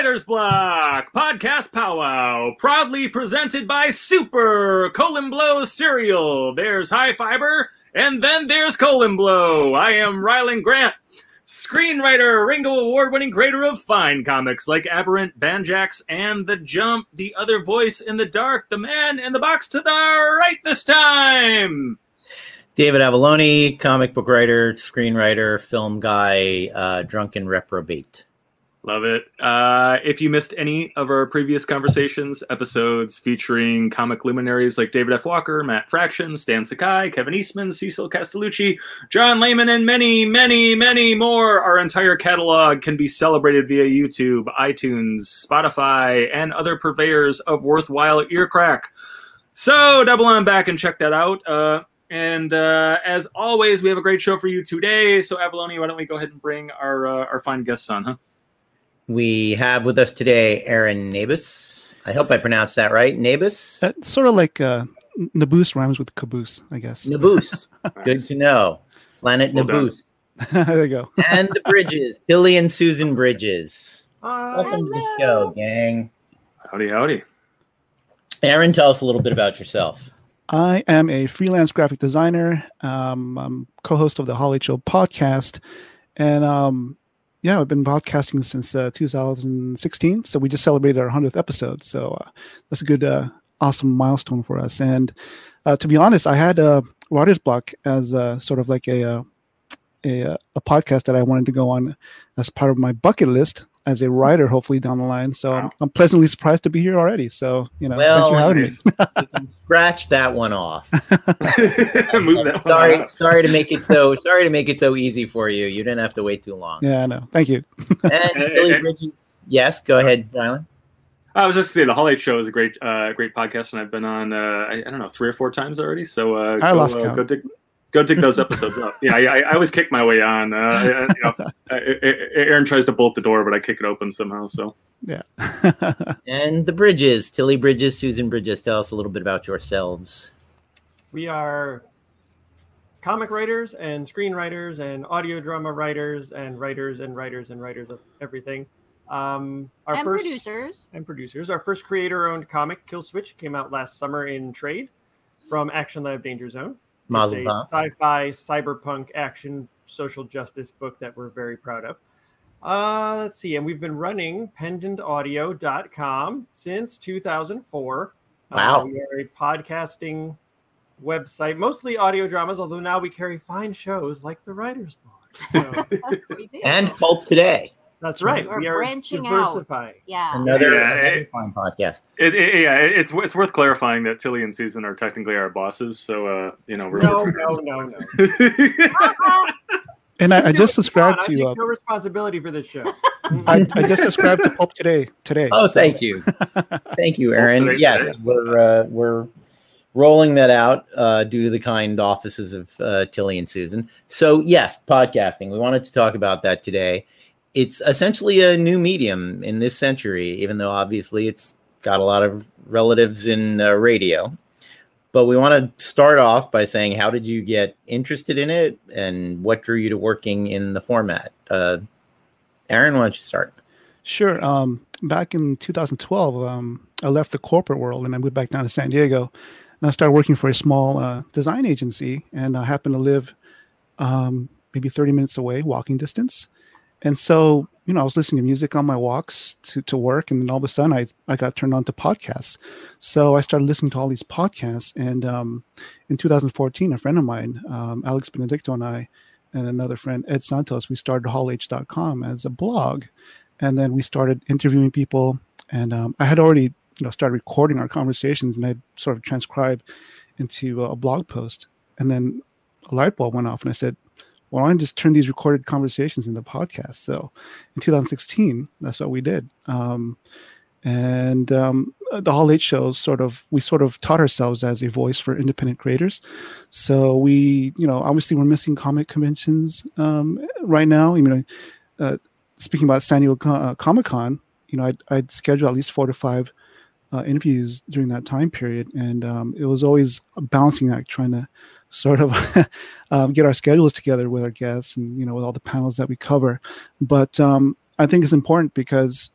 Writer's Block Podcast Powwow, proudly presented by Super Colon Blow Cereal. There's high fiber, and then there's Colon Blow. I am Rylend Grant, screenwriter, Ringo Award winning creator of fine comics like Aberrant, Banjax, and The Jump, the other voice in the dark, the man in the box to the right this time. David Avallone, comic book writer, screenwriter, film guy, uh, drunken reprobate. Love it. Uh, if you missed any of our previous conversations, episodes featuring comic luminaries like David F. Walker, Matt Fraction, Stan Sakai, Kevin Eastman, Cecil Castellucci, John Layman, and many, many, many more, our entire catalog can be celebrated via YouTube, iTunes, Spotify, and other purveyors of worthwhile ear crack. So double on back and check that out. Uh, and uh, as always, we have a great show for you today. So Avallone, why don't we go ahead and bring our uh, our fine guests on, huh? We have with us today Aaron Nabus. I hope I pronounced that right. Nabus? That's sort of like uh, Naboose rhymes with caboose, I guess. Naboose. Good to know. Planet Well done. Naboose. there you go. and the Bridges. Tilly and Susan Bridges. Hi. Welcome to the show, gang. Howdy, howdy. Aaron, tell us a little bit about yourself. I am a freelance graphic designer. Um, I'm co-host of the Hall H Show podcast, and um, yeah, I've been podcasting since uh, 2016. So we just celebrated our 100th episode. So uh, that's a good, uh, awesome milestone for us. And uh, to be honest, I had a writer's block as uh, sort of like a, uh, a a podcast that I wanted to go on as part of my bucket list as a writer, hopefully down the line. So Wow. I'm pleasantly surprised to be here already. So you know, Well, thanks for having me. nice. You can scratch that one off. Move that sorry, out. sorry to make it so sorry to make it so easy for you. You didn't have to wait too long. Yeah, I know. Thank you. And Tilly. Bridges. Yes, go ahead, Rylend. I was just saying the Hall H Show is a great, uh, great podcast, and I've been on, uh, I, I don't know, three or four times already. So uh, I go, lost uh, count. go dig, go dig those episodes up. Yeah, I, I, I always kick my way on. Uh, I- I- you know, I- I- Aaron tries to bolt the door, but I kick it open somehow. So Yeah. And the Bridges, Tilly Bridges, Susan Bridges. Tell us a little bit about yourselves. We are comic writers and screenwriters and audio drama writers and writers and writers and writers of everything. Um, our and first producers. and producers. Our first creator-owned comic, Kill Switch, came out last summer in trade from Action Lab Danger Zone. Mazel it's a tov. sci-fi cyberpunk action social justice book that we're very proud of. Uh, let's see, and we've been running pendantaudio.com since 2004. Wow. Uh, we are a podcasting website, mostly audio dramas, although now we carry fine shows like The Writer's Block. So And Pulp Today, that's right. We're we are branching out. diversifying. yeah. another, Yeah, another it- fine podcast. it, it, yeah, it- it's it's worth clarifying that Tilly and Susan are technically our bosses. So uh, you know, we're No, we're- no, no, no. and I, I You do just you subscribed I to. take Uh, no responsibility for this show. I, I just subscribed to Pulp today. Today. Oh, So, thank you, thank you, Aaron. today, yes, today. we're uh, we're rolling that out uh, due to the kind offices of uh, Tilly and Susan. So yes, podcasting. We wanted to talk about that today. It's essentially a new medium in this century, even though obviously it's got a lot of relatives in uh, radio. But we want to start off by saying, how did you get interested in it, and what drew you to working in the format? Uh, Aaron, why don't you start? Sure. Um, back in 2012, um, I left the corporate world and I moved back down to San Diego. And I started working for a small uh, design agency, and I happened to live um, maybe 30 minutes away, walking distance. And so, you know, I was listening to music on my walks to, to work, and then all of a sudden, I I got turned on to podcasts. So I started listening to all these podcasts, and um, in 2014, a friend of mine, um, Alex Benedicto, and I, and another friend, Ed Santos, we started hallh.com as a blog, and then we started interviewing people. And um, I had already, you know, started recording our conversations, and I sort of transcribed into a blog post. And then a light bulb went off, and I said, "Why don't I just turn these recorded conversations into podcasts?" So, in 2016, that's what we did. Um, and um, the Hall H shows sort of we sort of taught ourselves as a voice for independent creators. So we, you know, obviously we're missing comic conventions um, right now. You know, uh, speaking about San Diego uh, Comic Con, you know, I'd, I'd schedule at least four to five uh, interviews during that time period, and um, it was always a balancing act trying to sort of um, get our schedules together with our guests and you know with all the panels that we cover. But um, I think it's important because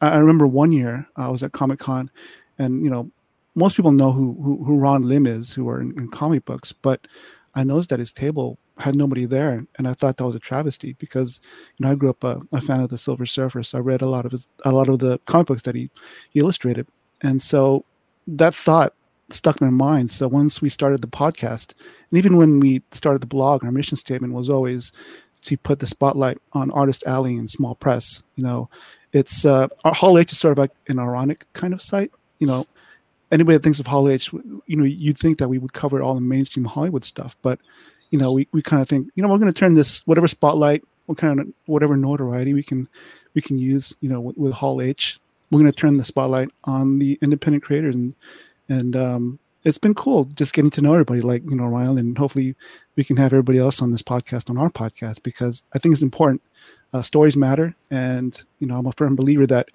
I, remember one year I was at Comic Con, and you know, most people know who who, who Ron Lim is, who are in, in comic books, but I noticed that his table had nobody there, and I thought that was a travesty because you know I grew up a, a, fan of the Silver Surfer, so I read a lot of his, a lot of the comic books that he, he illustrated, and so that thought stuck in my mind. So once we started the podcast, and even when we started the blog, our mission statement was always to put the spotlight on Artist Alley and small press. You know, it's uh, Hall H is sort of like an ironic kind of site. You know, anybody that thinks of Hall H, you know, you'd think that we would cover all the mainstream Hollywood stuff, but you know, we, we kind of think, you know, we're going to turn this whatever spotlight, what kind of whatever notoriety we can we can use, you know, with, with Hall H, we're going to turn the spotlight on the independent creators and and um, it's been cool just getting to know everybody like you know Ryan and hopefully we can have everybody else on this podcast on our podcast because I think it's important. Uh, stories matter, and you know I'm a firm believer that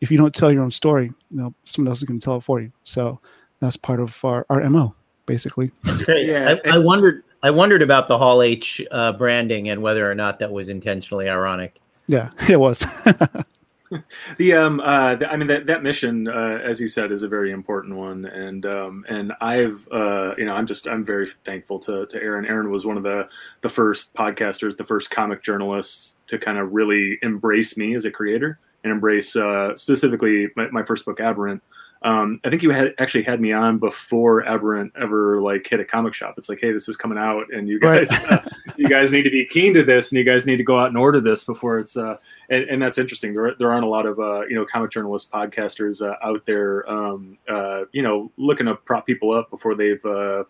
if you don't tell your own story, you know someone else is going to tell it for you. So that's part of our, our mo basically. That's great. Yeah, I, I wondered I wondered about the Hall H uh, branding and whether or not that was intentionally ironic. Yeah, it was. the um uh the, i mean that that mission uh as you said is a very important one. And um and i've uh you know i'm just i'm very thankful to to aaron. Aaron was one of the the first podcasters the first comic journalists to kind of really embrace me as a creator and embrace uh specifically my, my first book aberrant um, I think you had actually had me on before Aberrant ever like hit a comic shop. It's like, hey, this is coming out, and you guys, right. uh, you guys need to be keen to this, and you guys need to go out and order this before it's. Uh, and, and that's interesting. There, there aren't a lot of uh, you know comic journalist podcasters uh, out there, um, uh, you know, looking to prop people up before they've. Uh,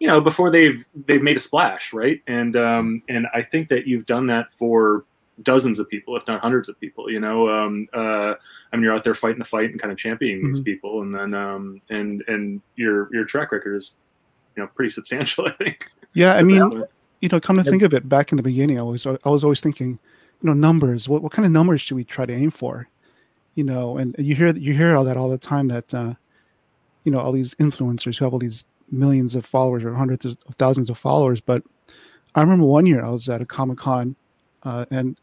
you know, before they've they've made a splash, right? And um, and I think that you've done that for dozens of people, if not hundreds of people. You know, um, uh, I mean, you're out there fighting the fight and kind of championing mm-hmm. these people, and then um, and and your your track record is, you know, pretty substantial. I think. Yeah, I mean, you know, come to think of it, back in the beginning, I was I was always thinking, you know, numbers. What what kind of numbers should we try to aim for? You know, and you hear you hear all that all the time that, uh, you know, all these influencers who have all these millions of followers or hundreds of thousands of followers, but I remember one year I was at a Comic Con, uh, and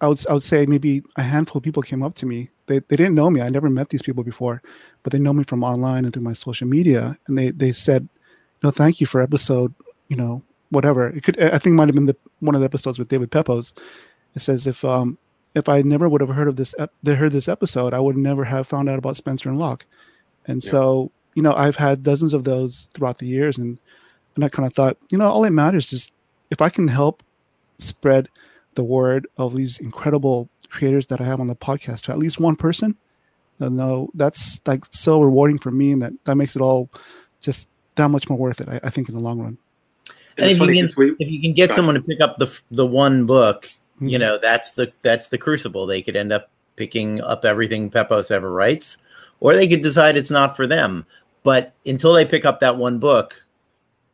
I would I would say maybe a handful of people came up to me. They they didn't know me. I never met these people before, but they know me from online and through my social media. And they they said, "No, thank you for episode. You know, whatever. It could. I think might have been the one of the episodes with David Pepose. It says if um if I never would have heard of this they heard this episode, I would never have found out about Spencer and Locke. And yeah. so you know I've had dozens of those throughout the years, and and I kind of thought you know all that matters is if I can help spread the word of these incredible creators that I have on the podcast to at least one person, no, that's like so rewarding for me, and that that makes it all just that much more worth it. I, I think in the long run. And, if you, can, we, if you can get someone to pick up the the one book, mm-hmm. you know that's the that's the crucible. They could end up picking up everything Pepose ever writes, or they could decide it's not for them. But until they pick up that one book,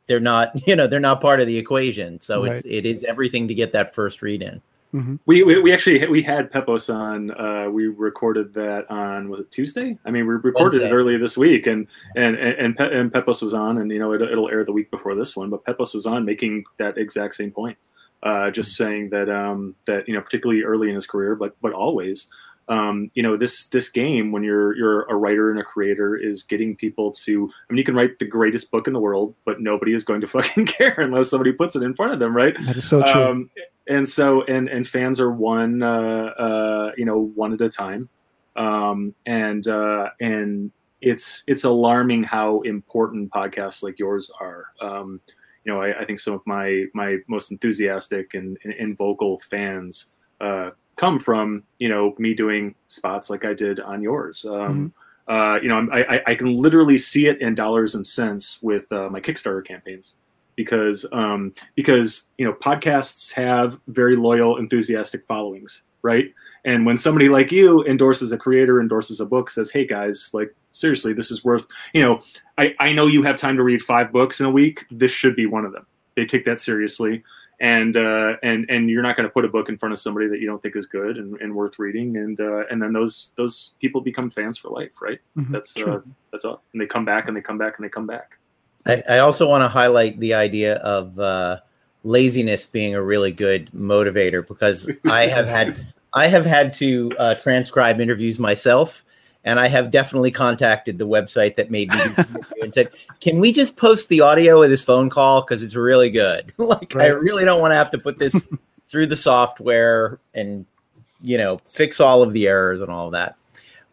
they're not you know they're not part of the equation so right. it's it is everything to get that first read in mm-hmm. we, we, we actually we had pepose on uh, we recorded that on was it tuesday i mean we recorded Wednesday. it earlier this week and and and, and, and pepose was on and you know it, it'll air the week before this one but pepose was on making that exact same point uh, just mm-hmm. saying that um, that you know particularly early in his career but but always um, you know this this game when you're you're a writer and a creator is getting people to i mean you can write the greatest book in the world but nobody is going to fucking care unless somebody puts it in front of them right? That is so true. Um, and so and and fans are one uh, uh, you know one at a time. Um, and uh, and it's it's alarming how important podcasts like yours are. Um, you know I, I, think some of my my most enthusiastic and, and, and vocal fans uh, come from you know me doing spots like I did on yours. Um, mm-hmm. uh, you know, I, I, can literally see it in dollars and cents with uh, my Kickstarter campaigns because um, because you know podcasts have very loyal, enthusiastic followings, right? And when somebody like you endorses a creator, endorses a book, says, "Hey guys, like seriously, this is worth," you know, I I know you have time to read five books in a week. This should be one of them. They take that seriously and uh, and and you're not going to put a book in front of somebody that you don't think is good and, and worth reading, and uh, and then those those people become fans for life, right? Mm-hmm, that's uh, that's all, and they come back and they come back and they come back. I, I also want to highlight the idea of uh, laziness being a really good motivator because I have had I have had to uh, transcribe interviews myself, and I have definitely contacted the website that made me do the interview and said, "Can we just post the audio of this phone call because it's really good? like, I really don't want to have to put this through the software and you know fix all of the errors and all of that."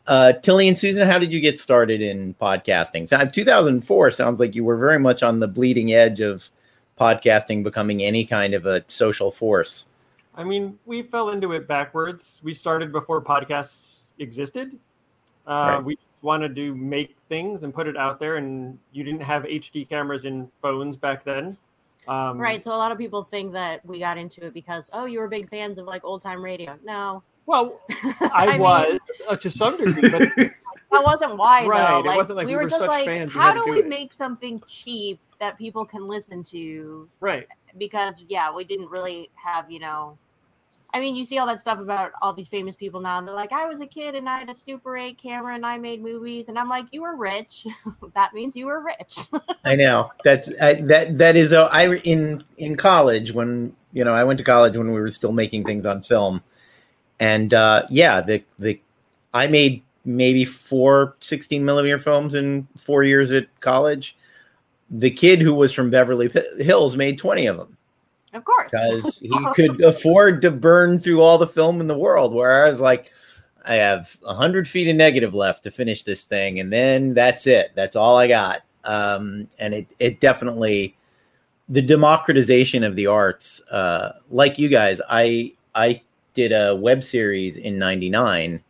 Uh, Tilly and Susan, how did you get started in podcasting? So, 2004 sounds like you were very much on the bleeding edge of podcasting becoming any kind of a social force. I mean, we fell into it backwards. We started before podcasts existed. Uh, Right. We just wanted to make things and put it out there, and you didn't have HD cameras in phones back then. Um, Right. So a lot of people think that we got into it because, oh, you were big fans of like old time radio. No. Well, I, mean, was uh, to some degree, but that wasn't why Right, though. it wasn't like we we were were just such like, fans how do do we it. make something cheap that people can listen to? right. Because yeah, we didn't really have, you know. I mean, you see all that stuff about all these famous people now, and they're like, I was a kid and I had a Super 8 camera and I made movies, and I'm like, you were rich. that means you were rich. I know that's I, that that is I in in college when you know I went to college when we were still making things on film, and uh, yeah, the the I made maybe four 16 millimeter films in four years at college. The kid who was from Beverly Hills made 20 of them of course. because he could afford to burn through all the film in the world. Where I was like, I have a hundred feet of negative left to finish this thing, and then that's it. That's all I got. Um, and it it definitely the democratization of the arts. Uh, like you guys, I I did a web series in '99,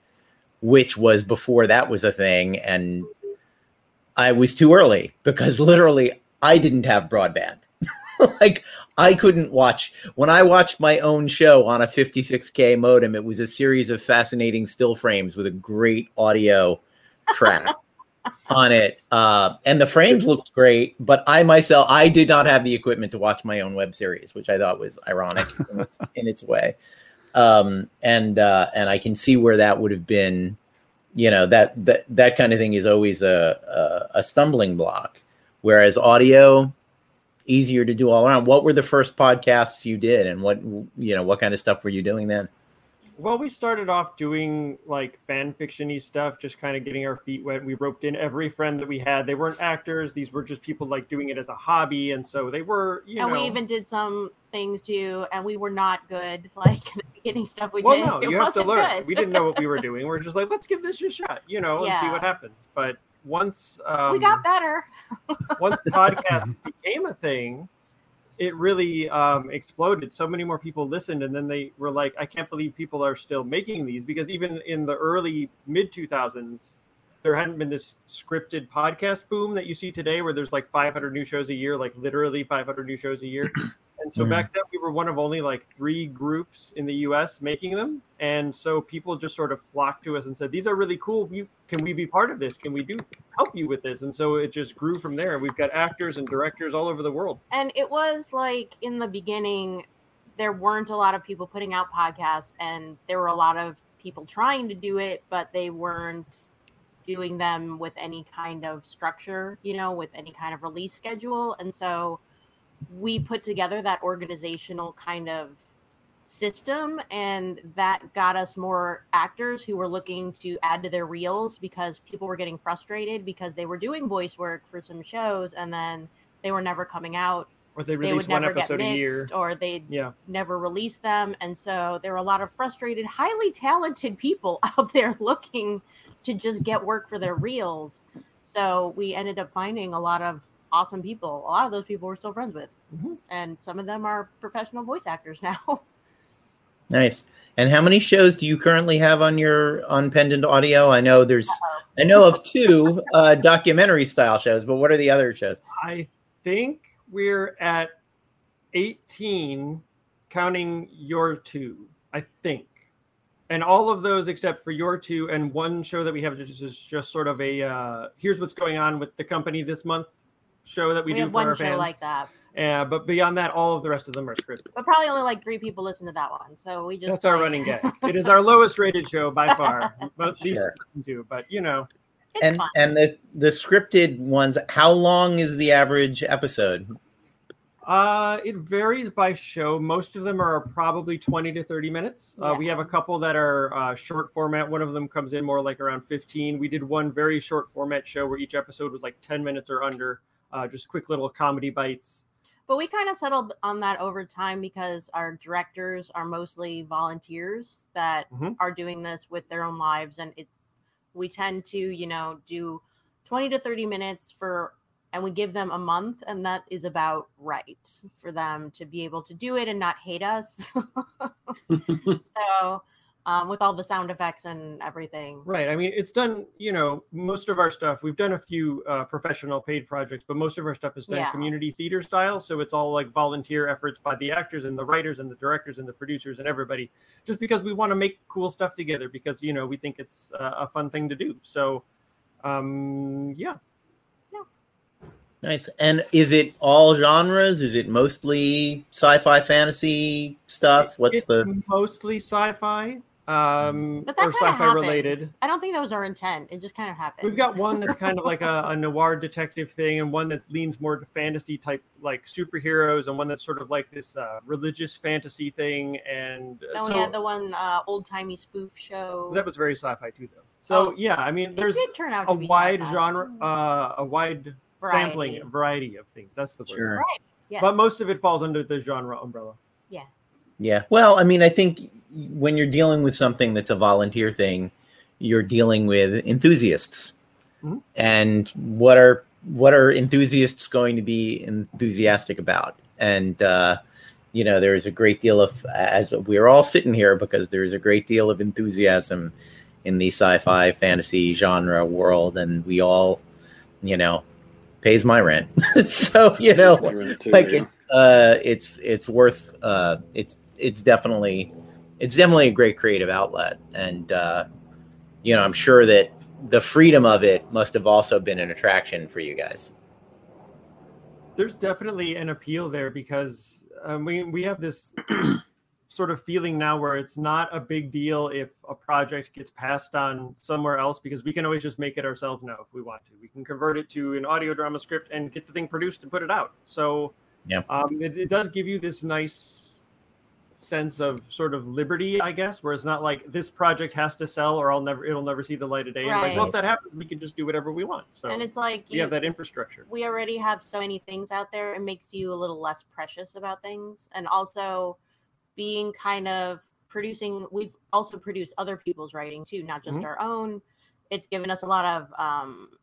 which was before that was a thing, and I was too early because literally I didn't have broadband. like I couldn't watch when I watched my own show on a 56k modem. It was a series of fascinating still frames with a great audio track on it, uh, and the frames looked great. But I myself, I did not have the equipment to watch my own web series, which I thought was ironic in, its, in its way. Um, and uh, and I can see where that would have been. You know that that that kind of thing is always a, a, a stumbling block. Whereas audio, easier to do all around. What were the first podcasts you did, and what you know, what kind of stuff were you doing then? Well, we started off doing like fan fiction-y stuff, just kind of getting our feet wet. We roped in every friend that we had. They weren't actors; these were just people like doing it as a hobby, and so they were, you and know. we even did some things too, and we were not good. Like the beginning stuff we well, did, no, it you have to learn. good. We didn't know what we were doing. We're just like, let's give this a shot, you know, and see what happens. But once um, we got better. once podcast became a thing, it really um, exploded. So many more people listened, and then they were like, "I can't believe people are still making these." Because even in the early mid two thousands, there hadn't been this scripted podcast boom that you see today, where there's like 500 new shows a year, like literally 500 new shows a year. And so Mhm. back then, we were one of only like three groups in the U.S. making them, and so people just sort of flocked to us and said, "These are really cool. You, can we be part of this? Can we do help you with this?" And so it just grew from there. We've got actors and directors all over the world. and it was like in the beginning there weren't a lot of people putting out podcasts and there were a lot of people trying to do it but they weren't doing them with any kind of structure you know with any kind of release schedule and so we put together that organizational kind of system and that got us more actors who were looking to add to their reels because people were getting frustrated because they were doing voice work for some shows and then they were never coming out. Or they they would one never get episode a year. mixed or they'd Yeah, never release them and so there were a lot of frustrated highly talented people out there looking to just get work for their reels. So we ended up finding a lot of awesome people a lot of those people we're still friends with Mhm. and some of them are professional voice actors now Nice. And how many shows do you currently have on your on Pendant Audio? I know there's, I know of two uh, documentary style shows, but what are the other shows? I think we're at 18, counting your two. I think. And all of those except for your two and one show that we have just is just sort of a uh, here's what's going on with the company this month show that we, we, do have for one our show fans. like that Uh, but beyond that, all of the rest of them are scripted. but probably only like three people listen to that one so we just That's our running gag. It is our lowest rated show by far, but at least Sure. listen to. But you know, it's and fun. and the the scripted ones. How long is the average episode? Uh, it varies by show. Most of them are probably 20 to 30 minutes. Uh, we have a couple that are uh, short format. One of them comes in more like around 15. We did one very short format show where each episode was like 10 minutes or under, uh, just quick little comedy bites. But we kind of settled on that over time because our directors are mostly volunteers that Mhm. are doing this with their own lives, and it's we tend to you know do twenty to thirty minutes for, and we give them a month, and that is about right for them to be able to do it and not hate us. so, um, with all the sound effects and everything, Right. I mean, it's done, you know, most of our stuff, we've done a few uh, professional paid projects, but most of our stuff is done Yeah. community theater style. So it's all like volunteer efforts by the actors and the writers and the directors and the producers and everybody, just because we want to make cool stuff together because, you know, we think it's uh, a fun thing to do. So, um, yeah. Nice. And is it all genres? Is it mostly sci-fi, fantasy stuff? What's it's the? mostly sci fi um, But that or kinda sci fi happened. related. I don't think that was our intent. It just kind of happened. We've got one that's kind of like a, a noir detective thing, and one that leans more to fantasy type, like superheroes, and one that's sort of like this uh, religious fantasy thing. And uh, Then so we had the one uh, old timey spoof show. that was very sci-fi too, though. So Oh, yeah, I mean, it there's did turn out a wide sci-fi. genre, uh, a wide sampling Variety. variety of things. That's the word. Sure. Yes. But most of it falls under the genre umbrella. Yeah. Well, I mean, I think when you're dealing with something that's a volunteer thing, you're dealing with enthusiasts. Mhm. And what are what are enthusiasts going to be enthusiastic about? And uh, you know, there's a great deal of as we're all sitting here because there's a great deal of enthusiasm in the sci-fi fantasy genre world, and we all, you know, pays my rent. so you know, like it's uh it's it's worth uh it's it's definitely it's definitely a great creative outlet and uh you know i'm sure that the freedom of it must have also been an attraction for you guys there's definitely an appeal there because um, we we have this sort of feeling now where it's not a big deal if a project gets passed on somewhere else because we can always just make it ourselves now if we want to. We can convert it to an audio drama script and get the thing produced and put it out. So Yeah. um, it, it does give you this nice sense of sort of liberty, I guess, where it's not like this project has to sell or I'll never it'll never see the light of day. And like, well, if that happens, we can just do whatever we want. So and it's like we you, have that infrastructure. we already have so many things out there. It makes you a little less precious about things, and also being kind of producing. We've also produced other people's writing too, not just Mhm. our own. It's given us a lot of, um,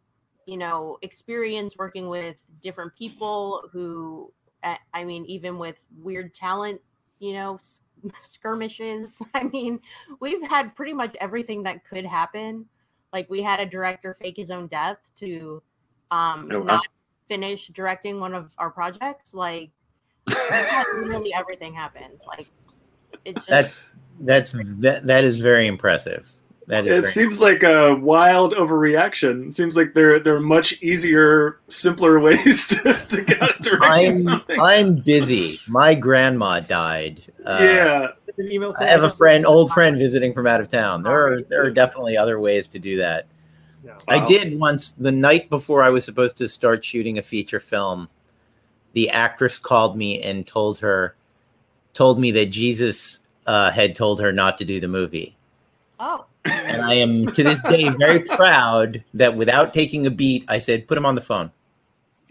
you know, experience working with different people who, uh, I mean, even with weird talent, you know, skirmishes. I mean, we've had pretty much everything that could happen. Like we had a director fake his own death to um Oh, wow. not finish directing one of our projects. Like we've literally everything happened. Like it's just that's that's that, that is very impressive that is It very- seems like a wild overreaction. It seems like there there are much easier, simpler ways to, to get out of directing I'm, something. I'm busy my grandma died uh, yeah, i have a friend old friend visiting from out of town there are there are definitely other ways to do that No. I did once the night before I was supposed to start shooting a feature film. The actress called me and told her, told me that Jesus uh, had told her not to do the movie. oh And I am to this day very proud that without taking a beat, I said, "Put him on the phone."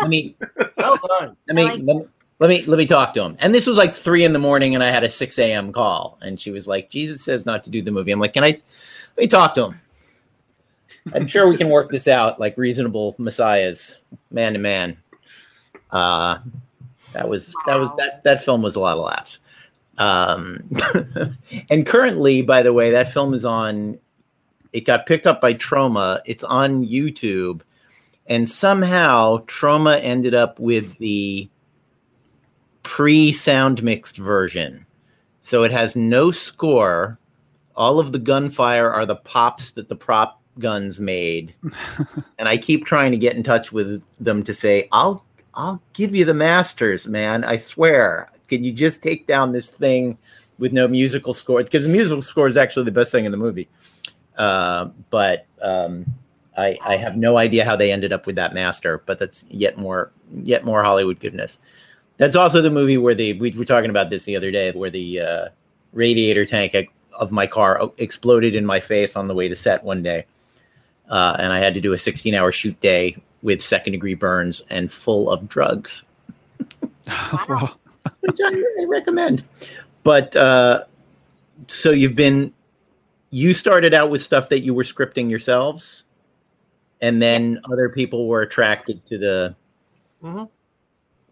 Let me, Well done. let me, like- let me, let me, let me talk to him. And this was like three in the morning, and I had a six a.m. call, and she was like, "Jesus says not to do the movie." I'm like, "Can I?" Let me talk to him. I'm sure we can work this out like reasonable messiahs, man to man. Uh, that was that was that that film was a lot of laughs. Um, and currently, by the way, that film is on. It got picked up by Troma. It's on YouTube, and somehow Troma ended up with the pre-sound mixed version. So it has no score. All of the gunfire are the pops that the prop guns made. and I keep trying to get in touch with them to say, "I'll I'll give you the masters, man. I swear. Can you just take down this thing with no musical score? Because the musical score is actually the best thing in the movie. Uh, but um, I, I have no idea how they ended up with that master, but that's yet more yet more Hollywood goodness. That's also the movie where the we were talking about this the other day, where the uh, radiator tank of my car exploded in my face on the way to set one day, uh, and I had to do a 16 hour shoot day with second degree burns and full of drugs, wow. Which I, I recommend. But uh, so you've been you started out with stuff that you were scripting yourselves and then yes. other people were attracted to the mm-hmm.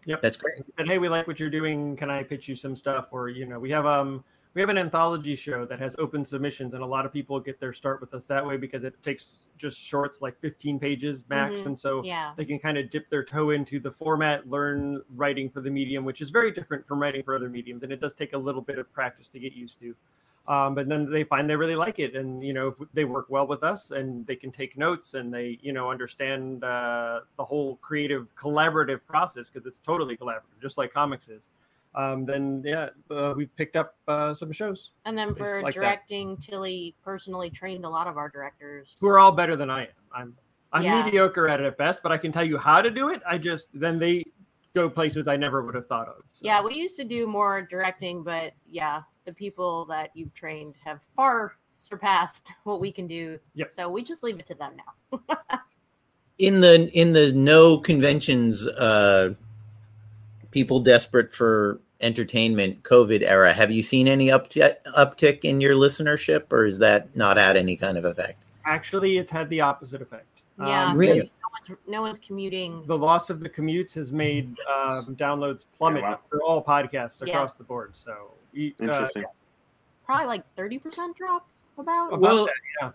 yep that's great said hey we like what you're doing can i pitch you some stuff or you know we have um we have an anthology show that has open submissions and a lot of people get their start with us that way because it takes just shorts like 15 pages max Mhm. and so Yeah. they can kind of dip their toe into the format learn writing for the medium which is very different from writing for other mediums and it does take a little bit of practice to get used to um, but then they find they really like it and you know if they work well with us and they can take notes and they you know understand uh, the whole creative collaborative process because it's totally collaborative just like comics is um, then yeah uh, we've picked up uh, some shows And then for like that. directing, Tilly personally trained a lot of our directors. who are all better than i am i'm i'm Yeah. mediocre at it at best but i can tell you how to do it i just then they go places i never would have thought of so. Yeah, we used to do more directing, but yeah, the people that you've trained have far surpassed what we can do. Yep. So we just leave it to them now. in the in the no conventions uh people desperate for entertainment covid era have you seen any uptick uptick in your listenership or is that not had any kind of effect actually it's had the opposite effect Yeah, Um, Really? No one's, no one's commuting. the loss of the commutes has made um, downloads plummet Yeah, wow. for all podcasts Yeah. across the board. So, uh, Interesting. Probably like thirty percent drop. About. about Well, that, yeah.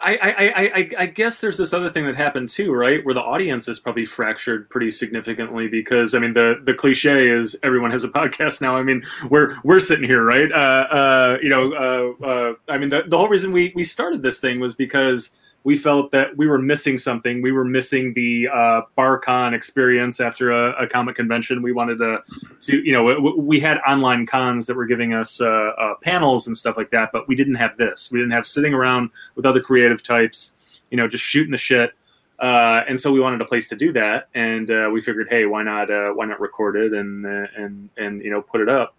I, I, I, I, guess there's this other thing that happened too, right? Where the audience is probably fractured pretty significantly because I mean the the cliche is everyone has a podcast now. I mean we're we're sitting here, right? Uh, uh, you know, uh, uh, I mean the, the whole reason we we started this thing was because we felt that we were missing something. We were missing the uh, BarCon experience after a, a comic convention. We wanted to, to you know, we, we had online cons that were giving us uh, uh, panels and stuff like that, but we didn't have this. We didn't have sitting around with other creative types, you know, just shooting the shit. Uh, and so we wanted a place to do that, and uh, we figured, hey, why not? Uh, why not record it and uh, and and you know put it up?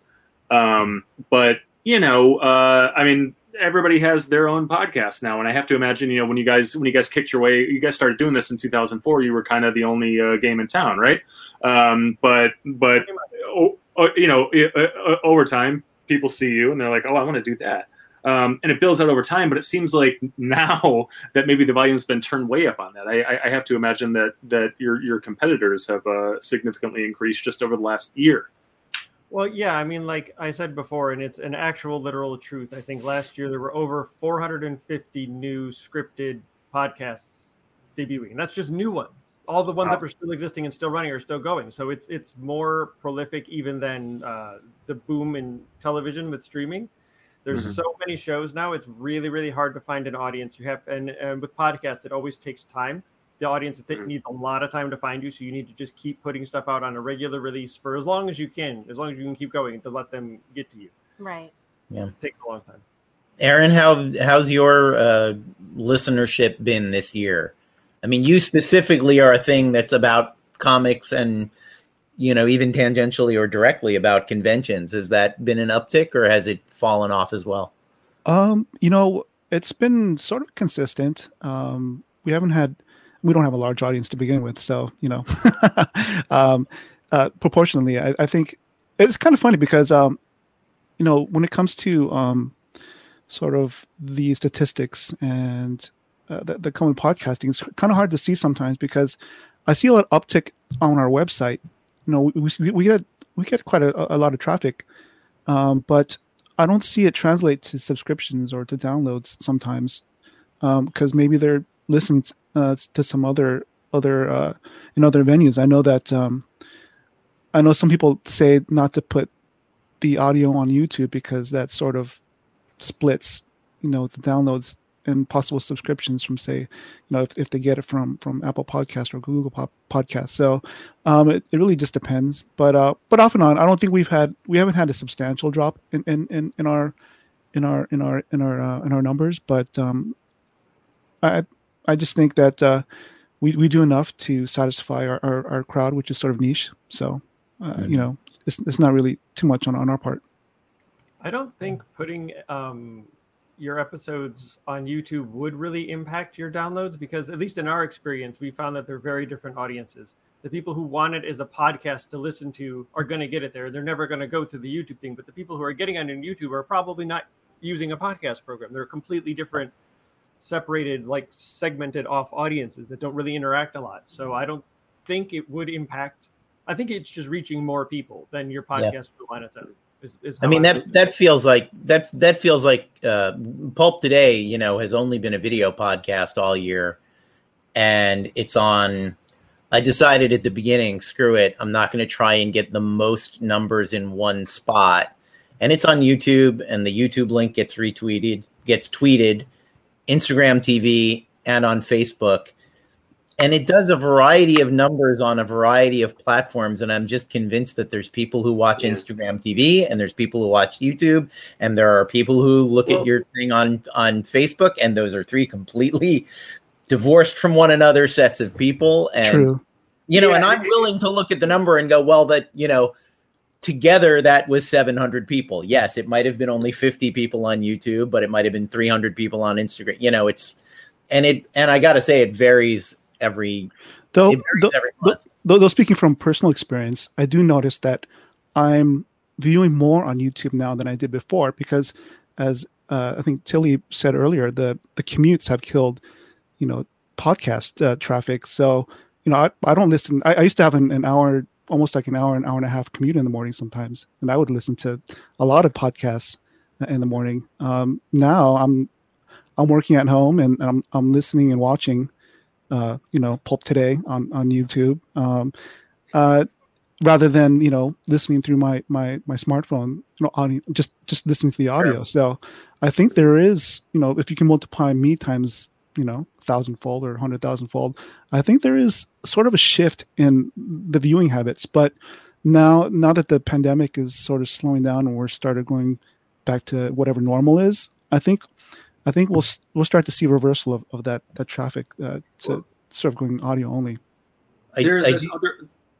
Um, but you know, uh, I mean, everybody has their own podcast now, and I have to imagine, you know, when you guys when you guys kicked your way, you guys started doing this in 2004. You were kind of the only uh, game in town, right? Um, but but oh, oh, you know, uh, uh, over time, people see you and they're like, oh, I want to do that. Um, and it builds out over time, but it seems like now that maybe the volume's been turned way up on that. I, I, I have to imagine that that your your competitors have uh, significantly increased just over the last year. Well, yeah, I mean, like I said before, and it's an actual literal truth. I think last year there were over 450 new scripted podcasts debuting. That's just new ones. All the ones that Wow. were still existing and still running are still going. So it's it's more prolific even than uh, the boom in television with streaming. There's Mhm. so many shows now. It's really really hard to find an audience. You have and, and with podcasts, it always takes time. The audience it Mhm. needs a lot of time to find you, so you need to just keep putting stuff out on a regular release for as long as you can, as long as you can keep going to let them get to you. Right. Yeah. It takes a long time. aaron how how's your uh listenership been this year i mean you specifically are a thing that's about comics and you know even tangentially or directly about conventions has that been an uptick or has it fallen off as well Um, you know, it's been sort of consistent. Um, we haven't had, we don't have a large audience to begin with, so you know, um, uh, proportionally, I, I think it's kind of funny because, um, you know, when it comes to um, sort of the statistics and uh, with podcasting, it's kind of hard to see sometimes because I see a lot of uptick on our website. You know, we, we, we get we get quite a, a lot of traffic, um, but I don't see it translate to subscriptions or to downloads sometimes, because maybe they're listening uh, to some other other uh, in other venues. I know that um, I know some people say not to put the audio on YouTube because that sort of splits, you know, the downloads and possible subscriptions from say, you know, if, if they get it from from Apple Podcast or Google Pop Podcast. So um, it, it really just depends. But uh, but off and on, I don't think we've had we haven't had a substantial drop in in, in, in our in our in our in our uh, in our numbers. But um, I I just think that uh, we we do enough to satisfy our, our, our crowd, which is sort of niche. So, uh, Mhm. you know, it's it's not really too much on on our part. I don't think putting um, your episodes on YouTube would really impact your downloads because, at least in our experience, we found that they're very different audiences. The people who want it as a podcast to listen to are going to get it there. They're never going to go to the YouTube thing. But the people who are getting it on YouTube are probably not using a podcast program. They're completely different, separated, like segmented off audiences that don't really interact a lot. So I don't think it would impact. I think it's just reaching more people than your Yeah. podcast will on its own. Is, is I mean I that that feels like that that feels like uh, Pulp today. You know, has only been a video podcast all year, and it's on. I decided at the beginning, screw it. I'm not going to try and get the most numbers in one spot, and it's on YouTube, and the YouTube link gets retweeted, gets tweeted, Instagram TV, and on Facebook. And it does a variety of numbers on a variety of platforms. And I'm just convinced that there's people who watch Yeah. Instagram TV and there's people who watch YouTube and there are people who look Well- at your thing on on Facebook and those are three completely divorced from one another sets of people and True. you know Yeah, and i'm willing to look at the number and go well that you know together that was 700 people yes it might have been only 50 people on youtube but it might have been 300 people on instagram you know it's and it and i gotta say it varies every Though, varies though, every month though, though speaking from personal experience, I do notice that I'm viewing more on YouTube now than I did before because, as uh, I think Tilly said earlier, the the commutes have killed, you know, podcast uh, traffic. So you know, I, I don't listen. I, I used to have an, an hour, almost like an hour, an hour and a half commute in the morning sometimes, and I would listen to a lot of podcasts in the morning. Um, now I'm I'm working at home and I'm I'm listening and watching uh, you know, Pulp Today on on YouTube, um, uh, rather than you know listening through my my my smartphone, you know, audio, just just listening to the audio. Sure. So I think there is, you know, if you can multiply me times you know thousand fold or hundred thousand fold, I think there is sort of a shift in the viewing habits. But now now that the pandemic is sort of slowing down and we're started going back to whatever normal is, I think I think we'll we'll start to see reversal of, of that that traffic uh, to Well- sort of going audio only. I, There's I this do- other.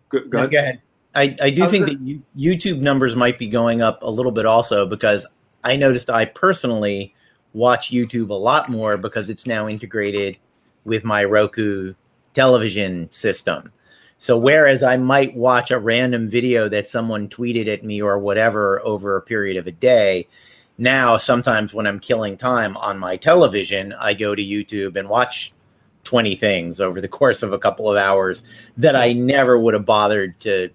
Go, go ahead. go ahead. I, I do How's think it- that YouTube numbers might be going up a little bit also because I noticed I personally watch YouTube a lot more because it's now integrated with my Roku television system. So whereas I might watch a random video that someone tweeted at me or whatever over a period of a day, now sometimes when I'm killing time on my television, I go to YouTube and watch 20 things over the course of a couple of hours that I never would have bothered to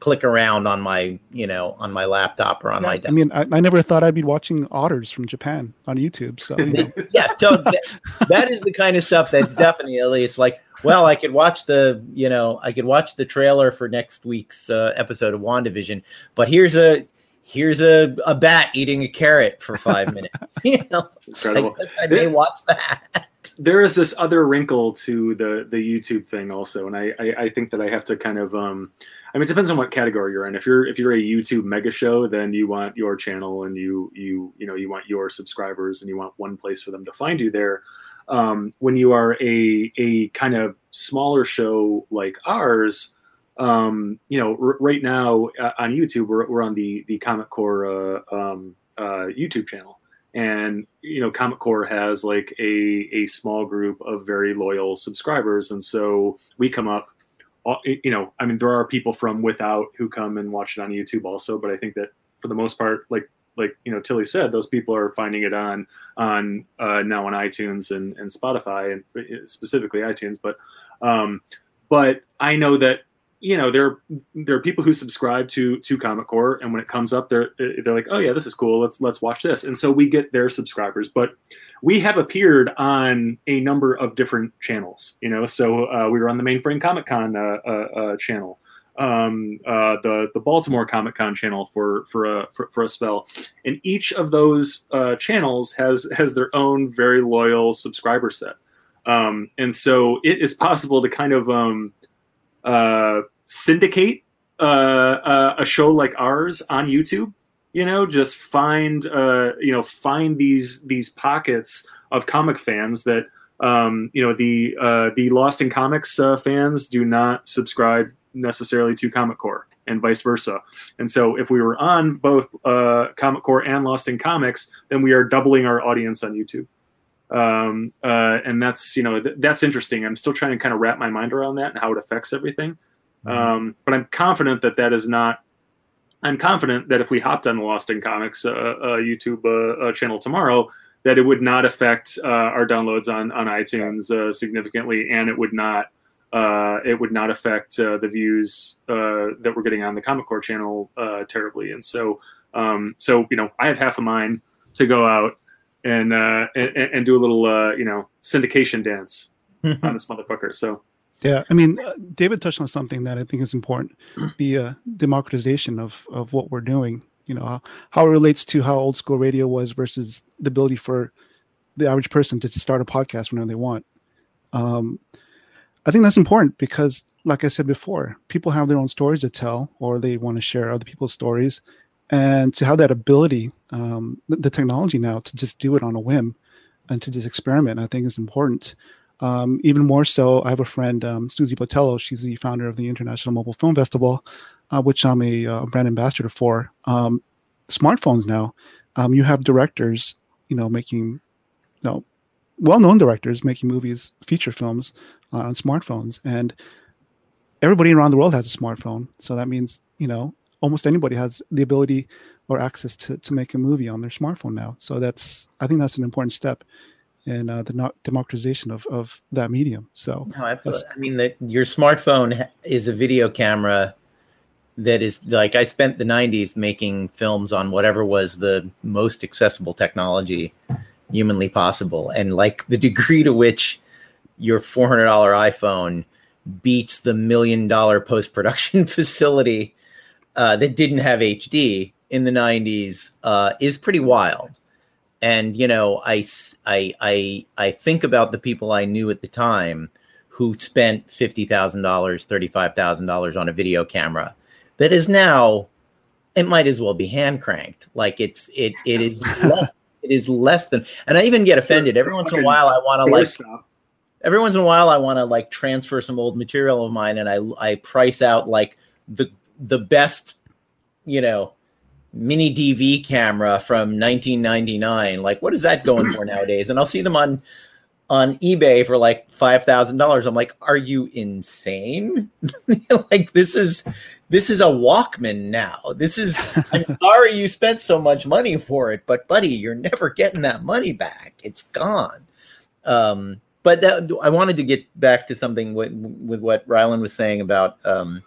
click around on my, you know, on my laptop or on my I mean, I, I never thought I'd be watching otters from Japan on YouTube. So you know, yeah, so that, that is the kind of stuff that's definitely it's like, well, I could watch the, you know, I could watch the trailer for next week's uh, episode of WandaVision, but here's a here's a, a bat eating a carrot for five minutes. you know, I, Incredible. guess I may watch that. there is this other wrinkle to the the YouTube thing also, and I, I I think that I have to kind of um I mean it depends on what category you're in. If you're if you're a YouTube mega show, then you want your channel and you you you know you want your subscribers and you want one place for them to find you there. Um, when you are a a kind of smaller show like ours, um, you know, r- right now uh, on YouTube we're, we're on the the Comic Core uh, um, uh, YouTube channel and you know comic core has like a a small group of very loyal subscribers and so we come up you know i mean there are people from without who come and watch it on youtube also but i think that for the most part like like you know tilly said those people are finding it on on uh, now on itunes and, and spotify and uh, specifically itunes but um but i know that you know there there are people who subscribe to to Comic Core, and when it comes up, they're they're like, oh yeah, this is cool. Let's let's watch this, and so we get their subscribers. But we have appeared on a number of different channels. You know, so uh, we were on the Mainframe Comic Con uh, uh, uh, channel, um, uh, the the Baltimore Comic Con channel for for a for, for a spell, and each of those uh, channels has has their own very loyal subscriber set. Um, and so it is possible to kind of um, uh, syndicate uh, uh, a show like ours on YouTube. You know, just find uh, you know find these these pockets of comic fans that um, you know the uh, the Lost in Comics uh, fans do not subscribe necessarily to Comic Core and vice versa. And so if we were on both uh, Comic Core and Lost in Comics, then we are doubling our audience on YouTube. Um, uh, and that's you know th- that's interesting. I'm still trying to kind of wrap my mind around that and how it affects everything. Mm-hmm. Um, but I'm confident that that is not. I'm confident that if we hopped on the Lost in Comics uh, uh, YouTube uh, uh, channel tomorrow, that it would not affect uh, our downloads on on iTunes uh, significantly, and it would not uh, it would not affect uh, the views uh, that we're getting on the Comic Core channel uh, terribly. And so, um, so you know, I have half a mind to go out and uh, and, and do a little uh, you know syndication dance on this motherfucker. So Yeah, I mean, uh, David touched on something that I think is important: the uh, democratization of of what we're doing. You know, how, how it relates to how old school radio was versus the ability for the average person to start a podcast whenever they want. Um, I think that's important because, like I said before, people have their own stories to tell, or they want to share other people's stories, and to have that ability, um, the, the technology now to just do it on a whim and to just experiment, I think is important. Um, even more so, I have a friend, um, Susie Botello. She's the founder of the International Mobile Film Festival, uh, which I'm a uh, brand ambassador for. Um, smartphones now, um, you have directors, you know, making, you know, well-known directors making movies, feature films uh, on smartphones, and everybody around the world has a smartphone. So that means, you know, almost anybody has the ability or access to to make a movie on their smartphone now. So that's, I think, that's an important step in uh, the democratization of, of that medium. So No, absolutely. I mean, that your smartphone is a video camera that is like I spent the 90s making films on whatever was the most accessible technology humanly possible. And like the degree to which your $400 iPhone beats the million dollar post production facility uh, that didn't have HD in the 90s uh, is pretty wild. And you know, I, I I I think about the people I knew at the time who spent fifty thousand dollars, thirty five thousand dollars on a video camera that is now it might as well be hand cranked. Like it's it it is less it is less than and I even get offended every once in a while I want to like stop. every once in a while I want to like transfer some old material of mine and I I price out like the the best you know mini DV camera from 1999 like what is that going for nowadays? And I'll see them on on eBay for like $5,000 I'm like are you insane? Like this is this is a Walkman now. This is I'm sorry you spent so much money for it but buddy you're never getting that money back. It's gone. Um but that, I wanted to get back to something with, with what Rylend was saying about um,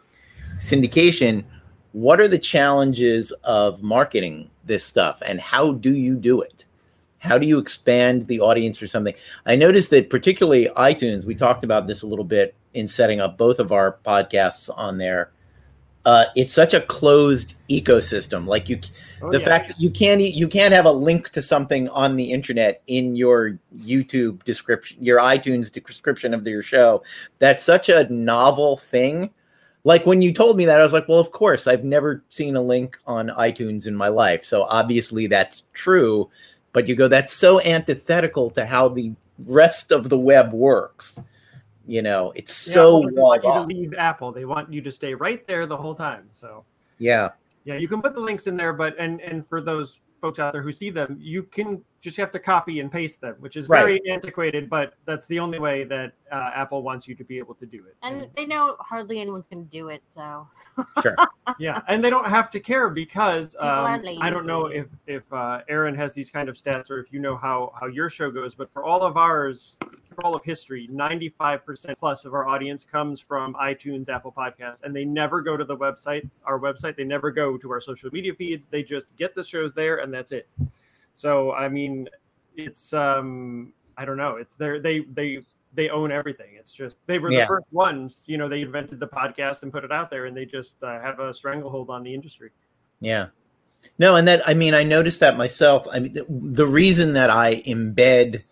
syndication. What are the challenges of marketing this stuff, and how do you do it? How do you expand the audience or something? I noticed that particularly iTunes. We talked about this a little bit in setting up both of our podcasts on there. Uh, it's such a closed ecosystem. Like you, Oh, the yeah. fact that you can't you can't have a link to something on the internet in your YouTube description, your iTunes description of your show. That's such a novel thing. Like when you told me that, I was like, well, of course, I've never seen a link on iTunes in my life, so obviously that's true. But you go, that's so antithetical to how the rest of the web works. You know, it's Yeah, so Apple doesn't want you to leave Apple. They want you to stay right there the whole time. So Yeah, yeah, you can put the links in there, but and and for those folks out there who see them, you can just have to copy and paste them, which is very antiquated, but that's the only way that uh, Apple wants you to be able to do it. And they know hardly anyone's going to do it, so sure. yeah, and they don't have to care because um, I don't know if if uh, Aaron has these kind of stats or if you know how how your show goes, but for all of ours, for all of history, ninety five percent plus of our audience comes from iTunes, Apple Podcasts, and they never go to the website, our website. They never go to our social media feeds. They just get the shows there, and that's it. So I mean, it's um I don't know. It's their they they they own everything. It's just they were Yeah. the first ones. You know, they invented the podcast and put it out there, and they just uh, have a stranglehold on the industry. Yeah. No, and that I mean I noticed that myself. I mean the, the reason that I embed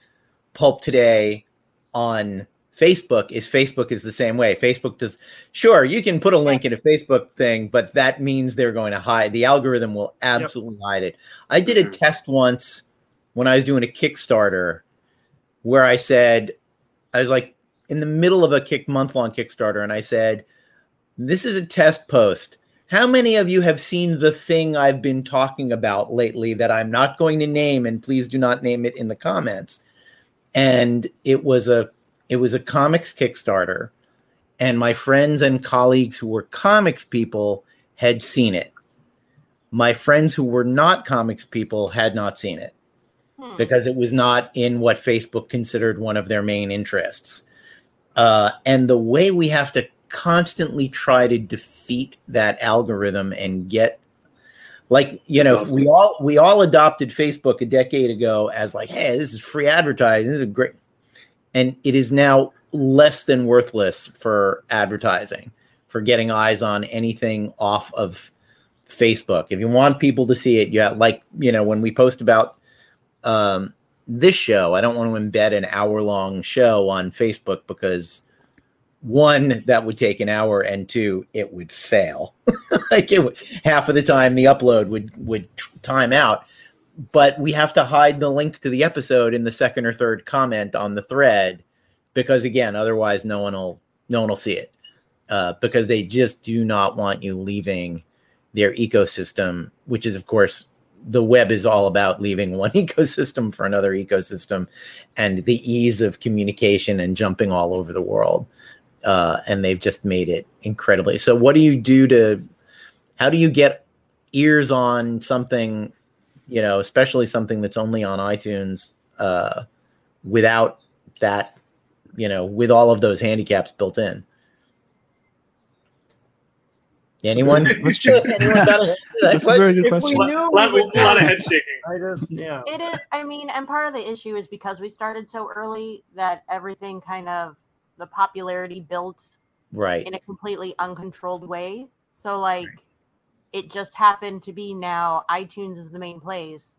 Pulp Today on Facebook is Facebook is the same way. Facebook does sure you can put a link in a Facebook thing, but that means they're going to hide the algorithm will absolutely hide it. I did a Mhm. test once when I was doing a Kickstarter where I said I was like in the middle of a kick month long Kickstarter, and I said, "This is a test post. How many of you have seen the thing I've been talking about lately that I'm not going to name, and please do not name it in the comments?" And it was a it was a comics Kickstarter, and my friends and colleagues who were comics people had seen it. My friends who were not comics people had not seen it Hmm. because it was not in what Facebook considered one of their main interests. Uh, and the way we have to constantly try to defeat that algorithm and get like you know we all we all adopted facebook a decade ago as like hey this is free advertising this is a great and it is now less than worthless for advertising for getting eyes on anything off of facebook if you want people to see it yeah like you know when we post about um, this show. I don't want to embed an hour long show on Facebook because one, that would take an hour, and two, it would fail. like it would, half of the time, the upload would would time out. But we have to hide the link to the episode in the second or third comment on the thread because again, otherwise, no one will no one will see it. Uh, because they just do not want you leaving their ecosystem, which is of course the web is all about leaving one ecosystem for another ecosystem and the ease of communication and jumping all over the world. Uh, and they've just made it incredibly so what do you do to how do you get ears on something you know especially something that's only on itunes uh, without that you know with all of those handicaps built in anyone, question. anyone got a, That's a very good If we question. A lot, we a lot of do head shaking. I just yeah. It is. I mean, and part of the issue is because we started so early that everything kind of the popularity built right in a completely uncontrolled way. So like, it just happened to be now iTunes is the main place,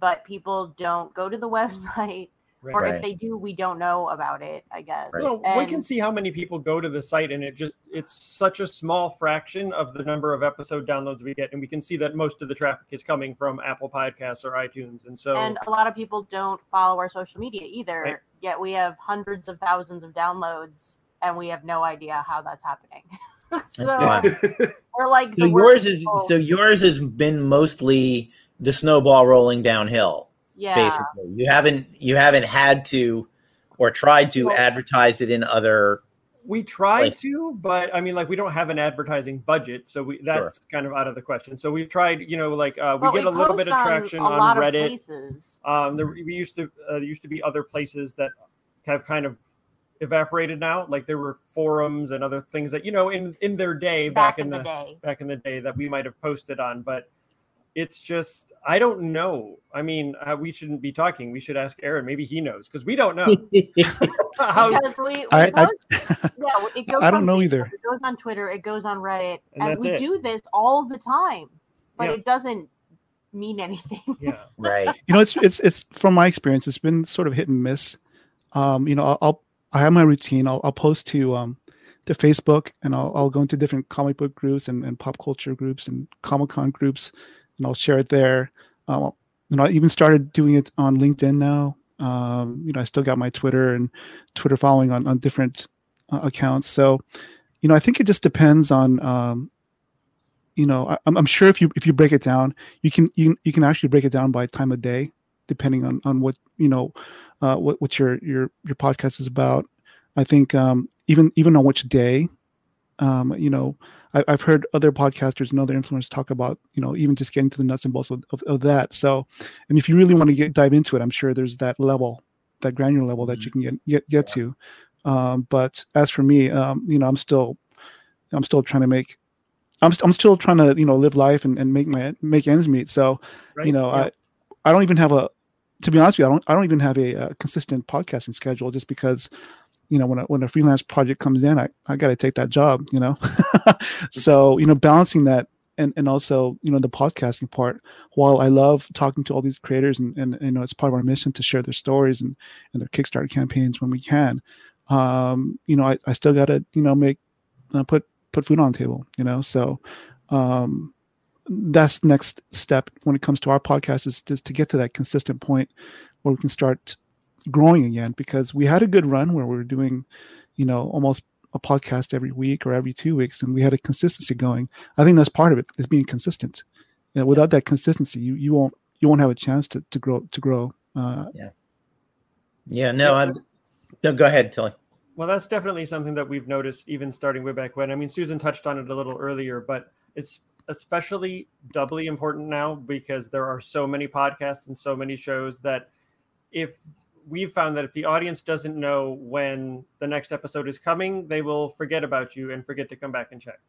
but people don't go to the website, or Right. if they do, we don't know about it. I guess. So we can see how many people go to the site, and it just it's such a small fraction of the number of episode downloads we get, and we can see that most of the traffic is coming from Apple Podcasts or iTunes, and so and a lot of people don't follow our social media either. Right. Yet we have hundreds of thousands of downloads, and we have no idea how that's happening. so Wow. we're like So the yours is people. so yours has been mostly the snowball rolling downhill. yeah. Basically, you haven't you haven't had to or tried to Well- advertise it in other. we try Right. to, but I mean, like we don't have an advertising budget, so we that's kind of out of the question. So we've tried, you know, like uh, we But get a little bit of post on traction a on lot of Reddit. places. Um, there we used to uh, there used to be other places that have kind of evaporated now. Like there were forums and other things that you know in in their day back, back, in the, day. back in the day that we might have posted on, but it's just I don't know. I mean, uh, we shouldn't be talking. We should ask Aaron. Maybe he knows because we don't know how. Because we, we I- I- post- yeah, it goes I don't on know Facebook, either. It goes on Twitter. It goes on Reddit, And and, we it. do this all the time, but Yeah. it doesn't mean anything. Yeah, right. you know it's it's it's from my experience it's been sort of hit and miss um you know i'll, I'll i have my routine. I'll, I'll post to um to facebook and i'll, I'll go into different comic book groups and, and pop culture groups and comic-con groups and i'll share it there. Um know i even started doing it on linkedin now. Um you know i still got my twitter and twitter following on on different uh, accounts. So you know i think it just depends on um you know I, I'm, I'm sure if you if you break it down you can you, you can actually break it down by time of day depending on on what you know uh what what your your your podcast is about. I think um even even on which day um you know I, i've heard other podcasters and other influencers talk about you know even just getting to the nuts and bolts of, of, of that. So and if you really want to get dive into it i'm sure there's that level that granular level that you can get get, get to. Um but as for me um you know i'm still i'm still trying to make i'm, st- I'm still trying to you know live life and, and make my make ends meet. So right. you know Yeah. i i don't even have a to be honest with you i don't i don't even have a, uh consistent podcasting schedule just because you know when a, when a freelance project comes in i i got to take that job you know? So you know balancing that and and also you know the podcasting part while i love talking to all these creators and and you know it's part of our mission to share their stories and and their kickstarter campaigns when we can um you know i, I still got to you know make uh, put put food on the table you know? So um that's the next step when it comes to our podcast is, is to get to that consistent point where we can start growing again because we had a good run where we were doing, you know, almost a podcast every week or every two weeks, and we had a consistency going. I think that's part of it is being consistent. You know, without that consistency, you, you won't you won't have a chance to, to grow to grow. Uh, yeah. Yeah. No, I'm. No, go ahead, Tilly. Well, that's definitely something that we've noticed even starting way back when. I mean, Susan touched on it a little earlier, but it's especially doubly important now because there are so many podcasts and so many shows that if we've found that if the audience doesn't know when the next episode is coming, they will forget about you and forget to come back and check.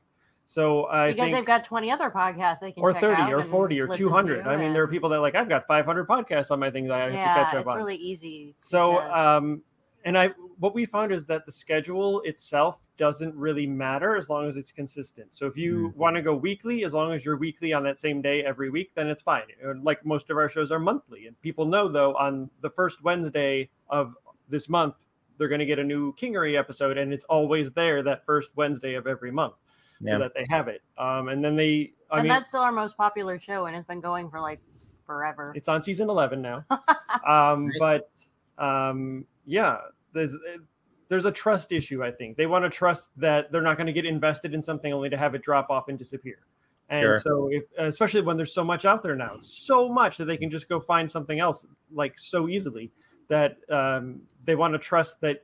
So I because think, they've got 20 other podcasts they can or check 30 out or 40 or 200. I mean, there are people that are like, I've got 500 podcasts on my things I have to yeah, catch up it's on. really easy. So, just- um, and I, what we found is that the schedule itself doesn't really matter as long as it's consistent. So, if you want to go weekly, as long as you're weekly on that same day every week, then it's fine. Uh, Like most of our shows are monthly, and people know though on the first Wednesday of this month they're going to get a new Kingery episode, and it's always there that first Wednesday of every month, Yeah. so that they have it. Um, and then they, I and mean, that's still our most popular show, and it's been going for like forever. It's on season 11 now. um, but um, yeah, there's there's a trust issue. I think they want to trust that they're not going to get invested in something only to have it drop off and disappear. And Sure. so, if especially when there's so much out there now, so much that they can just go find something else like so easily that um, they want to trust that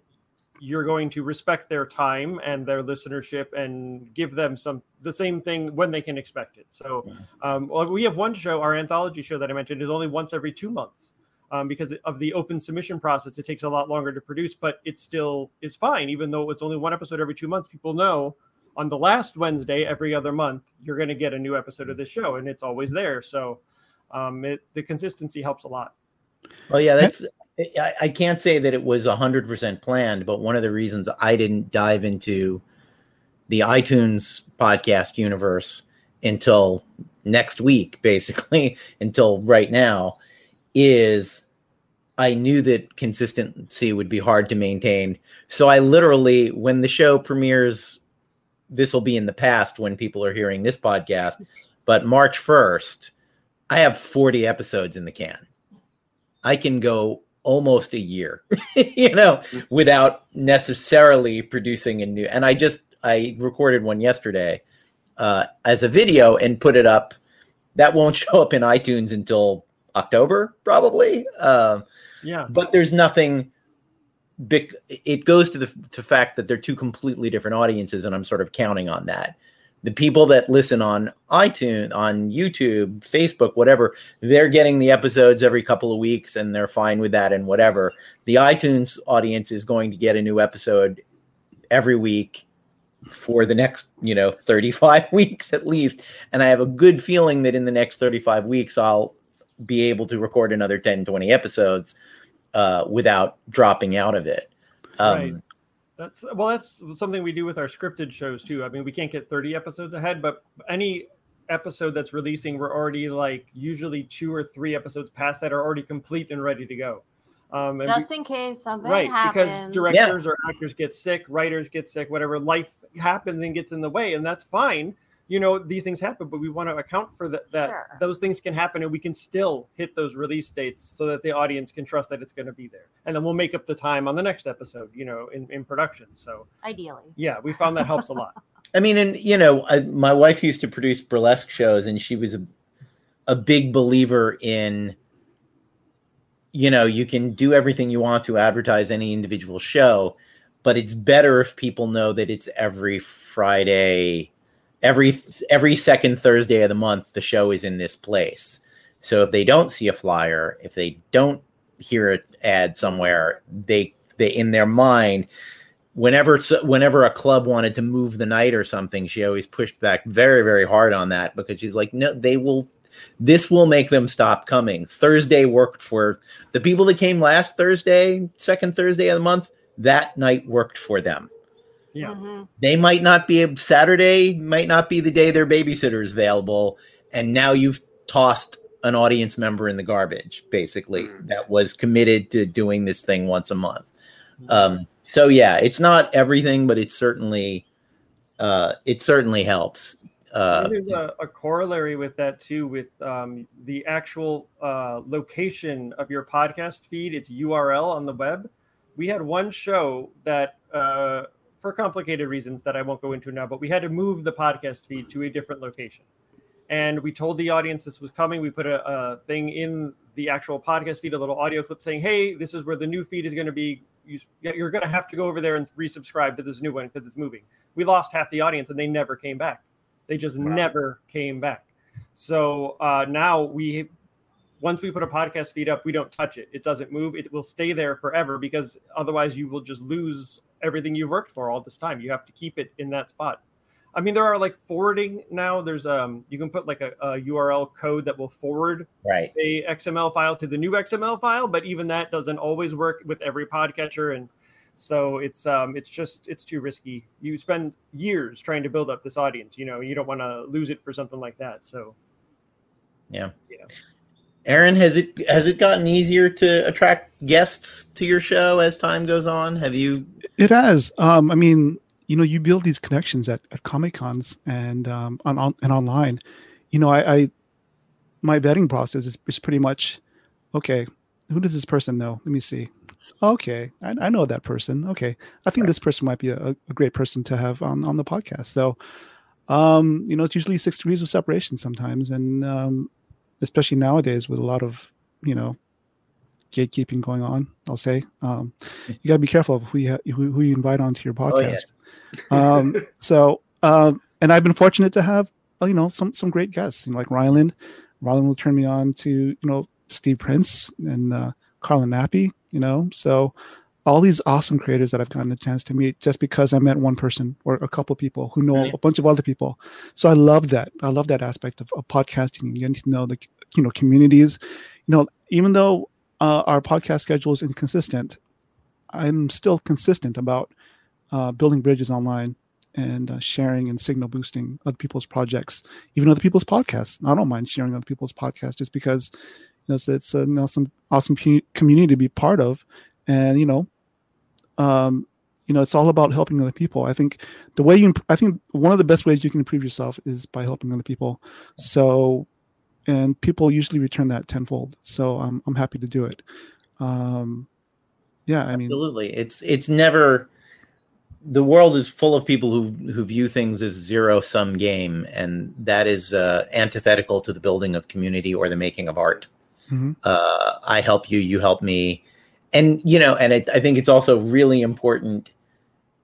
you're going to respect their time and their listenership and give them some the same thing when they can expect it. So um, well, we have one show, our anthology show that I mentioned, is only once every two months um, because of the open submission process. It takes a lot longer to produce, but it still is fine, even though it's only one episode every two months. People know on the last Wednesday every other month you're going to get a new episode of this show, and it's always there. So um, it, the consistency helps a lot. Well, yeah, that's. I, I can't say that it was hundred percent planned, but one of the reasons I didn't dive into the iTunes podcast universe until next week, basically until right now, is I knew that consistency would be hard to maintain. So I literally, when the show premieres, this will be in the past when people are hearing this podcast, but March first, I have forty episodes in the can. I can go almost a year, you know, without necessarily producing a new. And I just I recorded one yesterday uh, as a video and put it up. That won't show up in iTunes until October, probably. Um, Yeah. but there's nothing big. It goes to the to fact that they're two completely different audiences, and I'm sort of counting on that. The people that listen on iTunes, on YouTube, Facebook, whatever, they're getting the episodes every couple of weeks and they're fine with that and whatever. The iTunes audience is going to get a new episode every week for the next, you know, 35 weeks at least. And I have a good feeling that in the next 35 weeks, I'll be able to record another 10, 20 episodes uh, without dropping out of it. Um, Right. That's well, that's something we do with our scripted shows too. I mean, we can't get 30 episodes ahead, but any episode that's releasing, we're already like usually two or three episodes past that are already complete and ready to go. Um, and we- Just in case something right happens. because directors or actors get sick writers get sick whatever life happens and gets in the way and that's fine you know these things happen but we want to account for that that Sure. those things can happen and we can still hit those release dates so that the audience can trust that it's going to be there and then we'll make up the time on the next episode you know in, in production so ideally. yeah we found that helps a lot I mean, and you know, I, my wife used to produce burlesque shows, and she was a a big believer in, you know, you can do everything you want to advertise any individual show, but it's better if people know that it's every Friday, every every second Thursday of the month. The show is in this place. So if they don't see a flyer, if they don't hear an ad somewhere, they they in their mind whenever whenever a club wanted to move the night or something she always pushed back very very hard on that because she's like no they will this will make them stop coming thursday worked for the people that came last thursday second thursday of the month that night worked for them yeah Mhm. they might not be a saturday might not be the day their babysitter is available and now you've tossed an audience member in the garbage basically Mhm. that was committed to doing this thing once a month um, so yeah, it's not everything, but it certainly uh, it certainly helps. Uh, there's a, a, corollary with that too, with um, the actual uh, location of your podcast feed, its URL on the web. We had one show that, uh, for complicated reasons that I won't go into now, but we had to move the podcast feed to a different location. And we told the audience this was coming. We put a, a thing in the actual podcast feed, a little audio clip saying, "Hey, this is where the new feed is going to be. You're going to have to go over there and resubscribe to this new one because it's moving." We lost half the audience, and they never came back. They just wow. never came back. So uh, now we, once we put a podcast feed up, we don't touch it. It doesn't move. It will stay there forever because otherwise you will just lose everything you've worked for all this time. You have to keep it in that spot. I mean, there are like forwarding now. There's um, you can put like a, a, URL code that will forward right a XML file to the new XML file, but even that doesn't always work with every podcatcher, and so it's um, it's just it's too risky. You spend years trying to build up this audience. You know, you don't want to lose it for something like that. So, yeah, yeah. Aaron, has it has it gotten easier to attract guests to your show as time goes on? Have you? It has. Um, I mean, you know you build these connections at, at comic cons and um, on, on and online you know I, I my vetting process is, is pretty much okay who does this person know let me see okay i, I know that person okay i think right. this person might be a, a, great person to have on, on the podcast so um you know it's usually six degrees of separation sometimes and um especially nowadays with a lot of you know gatekeeping going on i'll say um you got to be careful of who you, ha- who, who you invite onto your podcast oh, yeah um, so, um, and I've been fortunate to have, uh, you know, some some great guests, you know, like Rylend. Rylend will turn me on to, you know, Steve Prince and uh, Carla Nappi, you know. So, all these awesome creators that I've gotten a chance to meet just because I met one person or a couple people who know right. a bunch of other people. So I love that. I love that aspect of, of podcasting and getting to know the you know communities. You know, even though uh, our podcast schedule is inconsistent, I'm still consistent about uh, building bridges online and uh, sharing and signal boosting other people's projects, even other people's podcasts. I don't mind sharing other people's podcasts just because you know, it's, it's an awesome, awesome community to be part of. And, you know, um, you know, it's all about helping other people. I think the way you, I think one of the best ways you can improve yourself is by helping other people. So, and people usually return that tenfold. So I'm, I'm happy to do it. Um, yeah, I mean, absolutely. It's, it's never, the world is full of people who who view things as zero sum game, and that is uh, antithetical to the building of community or the making of art. Mm-hmm. Uh, I help you, you help me, and you know, and it, I think it's also really important.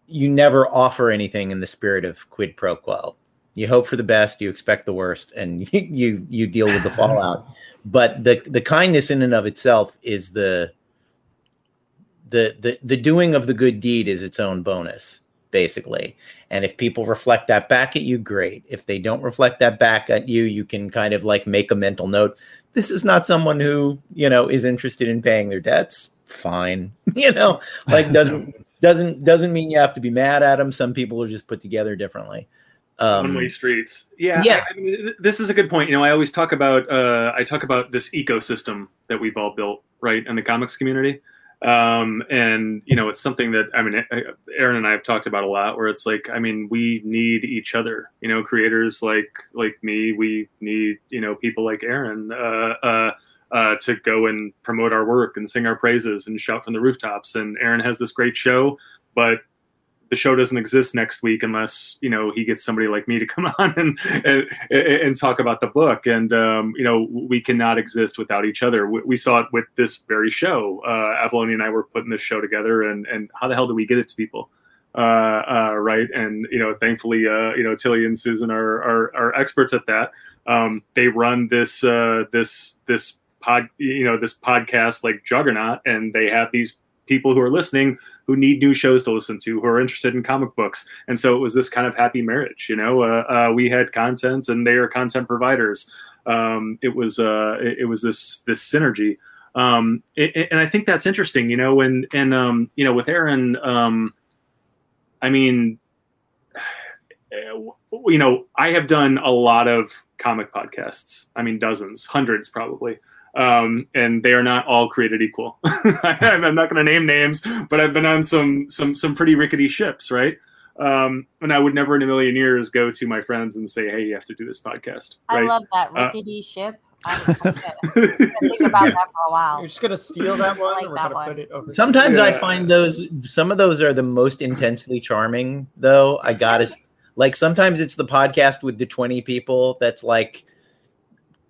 You never offer anything in the spirit of quid pro quo. You hope for the best, you expect the worst, and you you, you deal with the fallout. but the the kindness in and of itself is the the the the doing of the good deed is its own bonus basically and if people reflect that back at you great if they don't reflect that back at you you can kind of like make a mental note this is not someone who you know is interested in paying their debts fine you know? Like doesn't doesn't doesn't mean you have to be mad at them some people are just put together differently. Um, one way streets. Yeah yeah I, I mean, this is a good point. You know i always talk about uh, i talk about this ecosystem that we've all built right in the comics community. Um, and you know it's something that i mean aaron and i have talked about a lot where it's like i mean we need each other. You know creators like like me we need you know people like aaron. Uh, uh, uh, to go and promote our work and sing our praises and shout from the rooftops. And aaron has this great show but the show doesn't exist next week unless you know he gets somebody like me to come on and and, and talk about the book. And um, you know we cannot exist without each other. We, we saw it with this very show. Uh, and I were putting this show together and and how the hell do we get it to people? Uh, uh, right? And you know thankfully uh, you know Tilly and Susan are are, are experts at that. Um, they run this uh, this this pod you know this podcast like juggernaut and they have these people who are listening who need new shows to listen to, who are interested in comic books. And so it was this kind of happy marriage. You know, uh, uh, we had content, and they are content providers. Um, it was uh, it, it, was this this synergy, um, it, and I think that's interesting. You know, and and um, you know, with Aaron, um, I mean. You know, I have done a lot of comic podcasts. I mean, dozens, hundreds probably um, and they are not all created equal. I'm not going to name names, but I've been on some some some pretty rickety ships, right? Um, and I would never in a million years go to my friends and say, "Hey, you have to do this podcast." I love that Uh, rickety ship. I'm, I'm gonna think about that for a while. You're just gonna steal that one, like that one. put it over. Sometimes I find those some of those are the most intensely charming though. I got to like sometimes it's the podcast with the 20 people that's like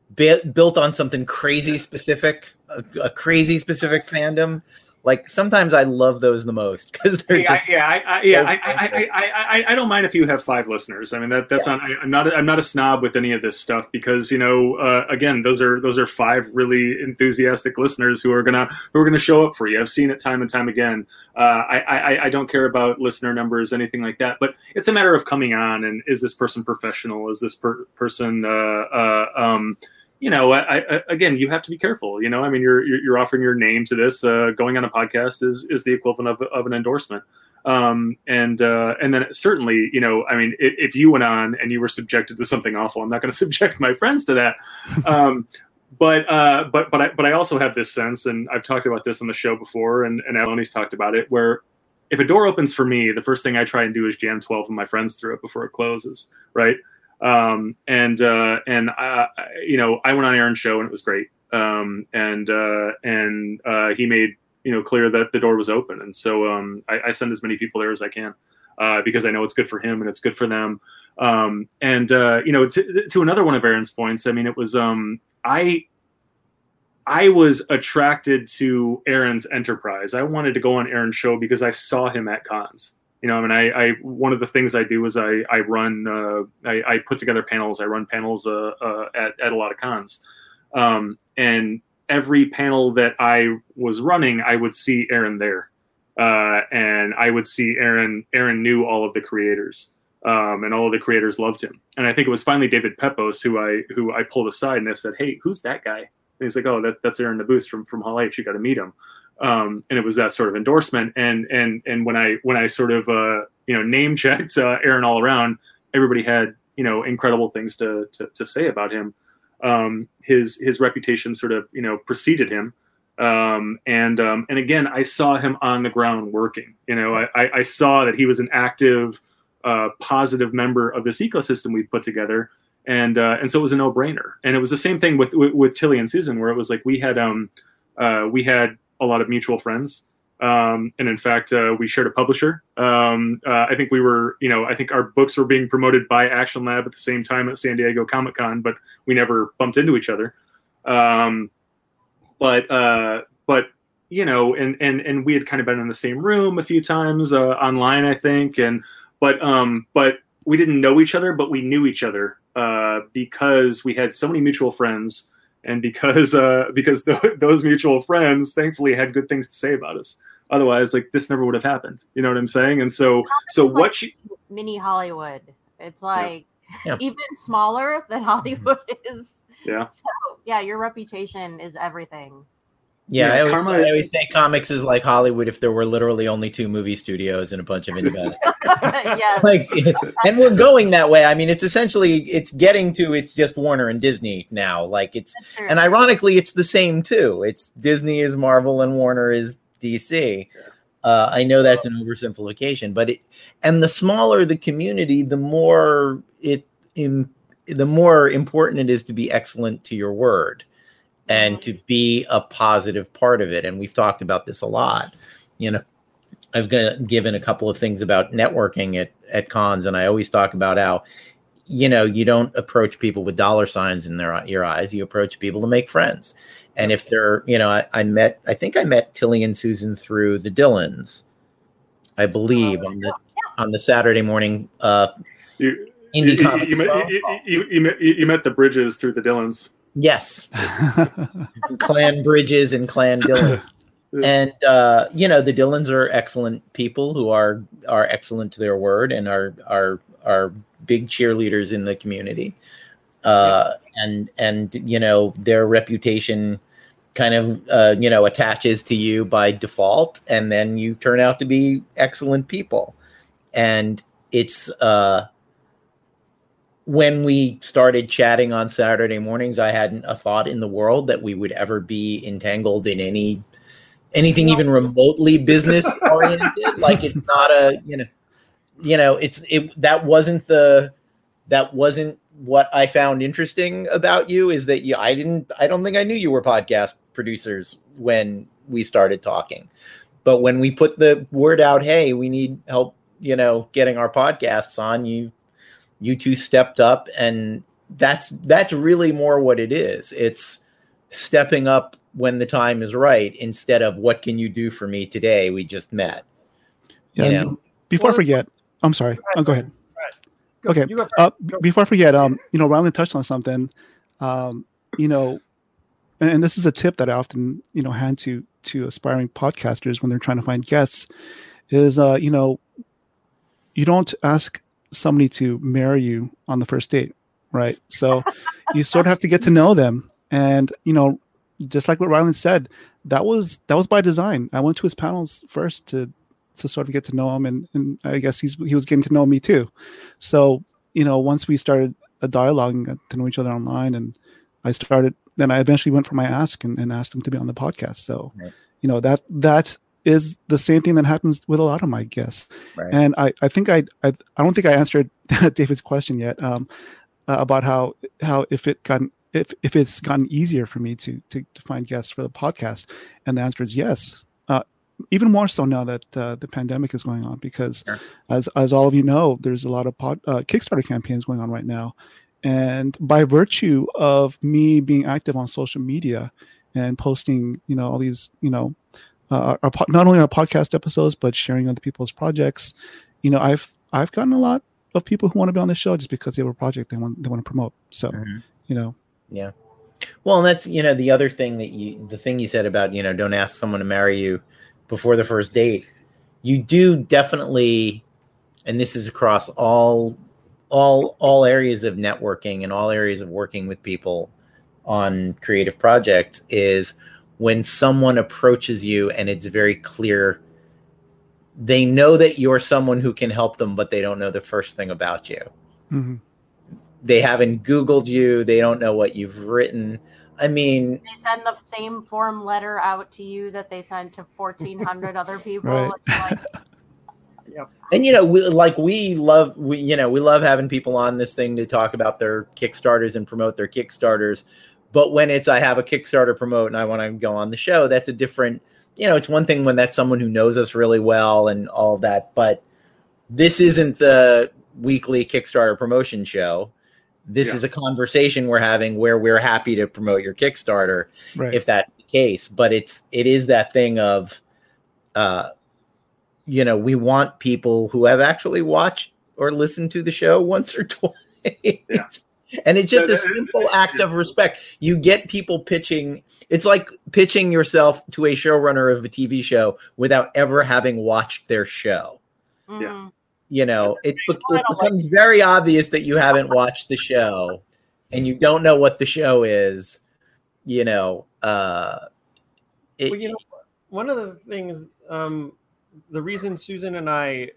bu- built on something crazy specific, a, a crazy specific fandom. Like sometimes I love those the most cuz they're yeah, just yeah, I, I, yeah, I, I, I, I, I, don't mind if you have five listeners. I mean, that that's not. I, I'm not. I'm not a snob with any of this stuff because you know, uh, again, those are those are five really enthusiastic listeners who are gonna who are gonna show up for you. I've seen it time and time again. Uh, I, I, I don't care about listener numbers, anything like that. But it's a matter of coming on and is this person professional? Is this per- person? Uh, uh, um, you know, I, I, again, you have to be careful. You know, I mean, you're you're, offering your name to this. Uh, going on a podcast is is the equivalent of, of an endorsement. Um, and uh, and then certainly, you know, I mean, if, if you went on and you were subjected to something awful, I'm not going to subject my friends to that. Um, but uh, but but I but I also have this sense, and I've talked about this on the show before, and and Aloni's talked about it, where if a door opens for me, the first thing I try and do is jam 12 of my friends through it before it closes, right? Um, and uh, and I, you know, I went on Aaron's show and it was great. Um, and uh, and uh, he made you know clear that the door was open, and so um, I, I send as many people there as I can uh, because I know it's good for him and it's good for them. Um, and uh, you know, to, to another one of Aaron's points, I mean, it was um, I I was attracted to Aaron's enterprise. I wanted to go on Aaron's show because I saw him at cons. You know, I mean, I, I one of the things I do is I I run uh, I, I put together panels. I run panels uh, uh, at at a lot of cons, um, and every panel that I was running, I would see Aaron there, uh, and I would see Aaron. Aaron knew all of the creators, um, and all of the creators loved him. And I think it was finally David Pepose who I who I pulled aside and I said, "Hey, who's that guy?" And he's like, "Oh, that, that's Aaron Nabus from from Hall H. You got to meet him." Um, and it was that sort of endorsement. And and and when I when I sort of uh, you know name checked uh, Aaron all around, everybody had you know incredible things to to, to say about him. Um, his his reputation sort of you know preceded him. Um, and um, and again, I saw him on the ground working. You know, I, I, saw that he was an active, uh, positive member of this ecosystem we've put together, and uh, and so it was a no brainer. And it was the same thing with, with with Tilly and Susan, where it was like we had um uh, we had a lot of mutual friends. Um, and in fact, uh, we shared a publisher. Um, uh, I think we were, you know, I think our books were being promoted by Action Lab at the same time at San Diego Comic Con, but we never bumped into each other. Um, but, uh, but, you know, and, and, and we had kind of been in the same room a few times, uh, online, I think. And, but, um, but we didn't know each other, but we knew each other, uh, because we had so many mutual friends and because uh, because th- those mutual friends thankfully had good things to say about us. Otherwise, like this never would have happened. You know what I'm saying? And so so like what she mini Hollywood. It's like Yeah. even smaller than Hollywood is. Yeah. So yeah, your reputation is everything. Yeah, Yeah, I, always, Karma- I always say comics is like Hollywood if there were literally only two movie studios and a bunch of independent. yeah. like, and we're going that way. I mean, it's essentially it's getting to it's just Warner and Disney now. Like it's and ironically, it's the same too. It's Disney is Marvel and Warner is DC. Uh, I know that's an oversimplification, but it and the smaller the community, the more it im, the more important it is to be excellent to your word and to be a positive part of it. And we've talked about this a lot. You know, I've g- given a couple of things about networking at at cons, and I always talk about how you know you don't approach people with dollar signs in their your eyes. You approach people to make friends. And if they're, you know, I, I met, I think I met Tilly and Susan through the Dillons, I believe, on the on the Saturday morning uh, you, indie you, comics. you, met, you, you, you, met, you met the bridges through the Dillons. Yes, Clan Bridges and Clan Dillon. and uh, you know the Dillons are excellent people who are are excellent to their word and are are are big cheerleaders in the community. Uh, and and you know their reputation kind of uh, you know attaches to you by default, and then you turn out to be excellent people. And it's uh, when we started chatting on Saturday mornings, I hadn't a thought in the world that we would ever be entangled in any anything even remotely business oriented. like it's not a you know you know, it's it that wasn't the that wasn't what I found interesting about you is that you I didn't I don't think I knew you were podcast producers when we started talking. But when we put the word out, hey, we need help, you know, getting our podcasts on, you you two stepped up and that's that's really more what it is. It's stepping up when the time is right instead of what can you do for me today? We just met. Yeah. You know? Before I forget, I'm sorry. Oh, go ahead. Go, okay. Uh, before I forget, um, you know, Rylend touched on something. Um, you know, and, and, this is a tip that I often, you know, hand to to aspiring podcasters when they're trying to find guests, is uh, you know, you don't ask somebody to marry you on the first date, right? So you sort of have to get to know them, and you know, just like what Rylend said, that was that was by design. I went to his panels first to to sort of get to know him, and, and I guess he's he was getting to know me too. So you know, once we started uh, a dialogue and uh, got to know each other online, and I started, then I eventually went for my ask and, and asked him to be on the podcast. So right. you know that that is the same thing that happens with a lot of my guests. Right. And I, I think I, I, I don't think I answered David's question yet um, uh, about how, how if it gotten, if, if it's gotten easier for me to, to, to find guests for the podcast. And the answer is yes even more so now that uh, the pandemic is going on because sure. as as all of you know there's a lot of pod, uh, kickstarter campaigns going on right now and by virtue of me being active on social media and posting you know all these you know uh, our, not only our podcast episodes but sharing other people's projects. You know i've i've gotten a lot of people who want to be on the show just because they have a project they want they want to promote. So mm-hmm. you know. Yeah. Well and that's you know the other thing that you the thing you said about you know don't ask someone to marry you before the first date, you do definitely, and this is across all all all areas of networking and all areas of working with people on creative projects is when someone approaches you and it's very clear they know that you're someone who can help them but they don't know the first thing about you mm-hmm. they haven't googled you they don't know what you've written I mean, they send the same form letter out to you that they sent to 1,400 other people. Right. Like, yep. And you know, we, like we love, we you know, we love having people on this thing to talk about their Kickstarters and promote their Kickstarters. But when it's I have a Kickstarter promote and I want to go on the show, that's a different. You know, it's one thing when that's someone who knows us really well and all of that, but this isn't the weekly Kickstarter promotion show this yeah. is a conversation we're having where we're happy to promote your Kickstarter right. if that's the case. But it's it is that thing of uh you know, we want people who have actually watched or listened to the show once or twice. Yeah. And it's just a simple act of respect. You get people pitching. It's like pitching yourself to a showrunner of a TV show without ever having watched their show. Yeah you know, it, it becomes very obvious that you haven't watched the show and you don't know what the show is, you know. Uh, it, well, you know, one of the things, um, the reason Susan and I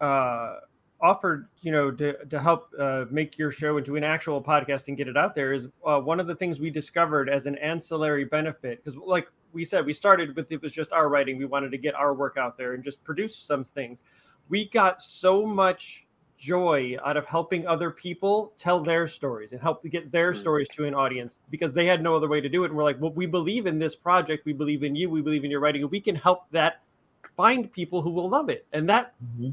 uh, offered, you know, to, to help uh, make your show into an actual podcast and get it out there is uh, one of the things we discovered as an ancillary benefit. Because, like we said, we started with it was just our writing. We wanted to get our work out there and just produce some things we got so much joy out of helping other people tell their stories and help get their mm-hmm. stories to an audience because they had no other way to do it. And we're like, well, we believe in this project. We believe in you. We believe in your writing. And we can help that find people who will love it. And that mm-hmm.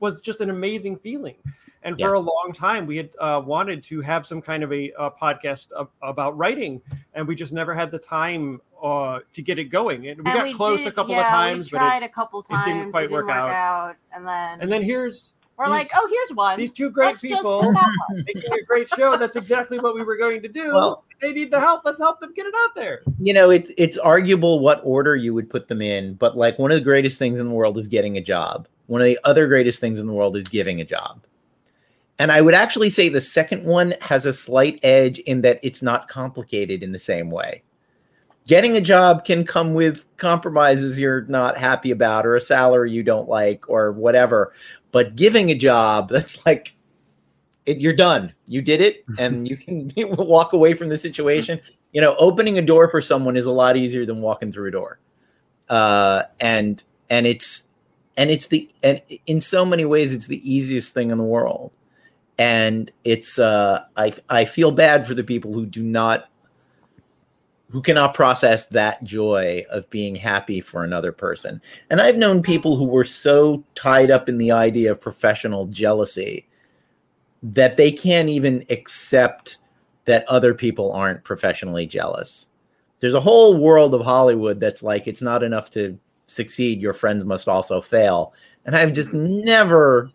Was just an amazing feeling. And yeah. for a long time, we had uh, wanted to have some kind of a, a podcast of, about writing, and we just never had the time uh, to get it going. And we and got we close did, a couple yeah, of times, we tried but it, a couple times. It didn't quite it didn't work, work out. out. And then and then here's we're these, like, oh, here's one. These two great Let's people making a great show. That's exactly what we were going to do. Well, they need the help. Let's help them get it out there. You know, it's it's arguable what order you would put them in, but like one of the greatest things in the world is getting a job. One of the other greatest things in the world is giving a job. And I would actually say the second one has a slight edge in that it's not complicated in the same way. Getting a job can come with compromises you're not happy about, or a salary you don't like, or whatever. But giving a job, that's like it, you're done. You did it, and you can walk away from the situation. You know, opening a door for someone is a lot easier than walking through a door. Uh, and and it's and it's the and in so many ways it's the easiest thing in the world. And it's uh i i feel bad for the people who do not who cannot process that joy of being happy for another person. And i've known people who were so tied up in the idea of professional jealousy that they can't even accept that other people aren't professionally jealous. There's a whole world of hollywood that's like it's not enough to succeed, your friends must also fail. And I've just never,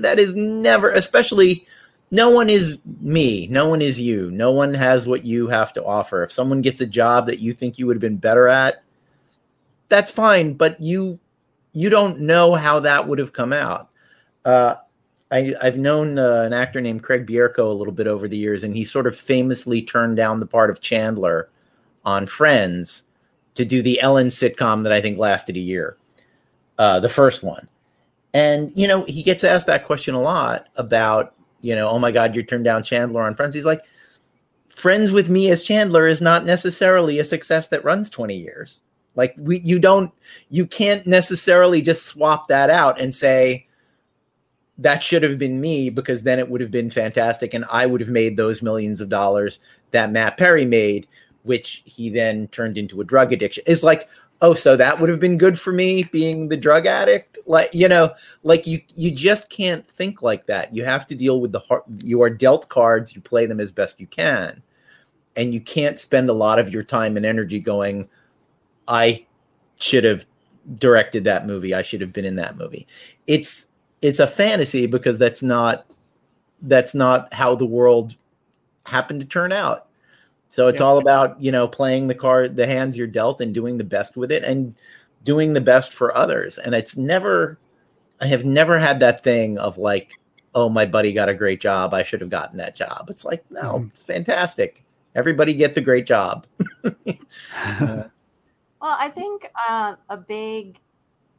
that is never, especially, no one is me. No one is you. No one has what you have to offer. If someone gets a job that you think you would have been better at, that's fine. But you, you don't know how that would have come out. Uh, I, have known uh, an actor named Craig Bierko a little bit over the years, and he sort of famously turned down the part of Chandler on Friends to do the Ellen sitcom that I think lasted a year, uh, the first one. And, you know, he gets asked that question a lot about, you know, oh my God, you turned down Chandler on Friends. He's like, Friends with me as Chandler is not necessarily a success that runs 20 years. Like, we, you don't, you can't necessarily just swap that out and say, that should have been me because then it would have been fantastic and I would have made those millions of dollars that Matt Perry made which he then turned into a drug addiction. Is like, oh, so that would have been good for me being the drug addict. Like, you know, like you you just can't think like that. You have to deal with the heart. You are dealt cards. You play them as best you can, and you can't spend a lot of your time and energy going, I should have directed that movie. I should have been in that movie. It's it's a fantasy because that's not that's not how the world happened to turn out so it's yeah. all about, you know, playing the card, the hands you're dealt and doing the best with it and doing the best for others. And it's never, I have never had that thing of like, oh, my buddy got a great job. I should have gotten that job. It's like, no, mm-hmm. it's fantastic. Everybody get the great job. well, I think uh, a big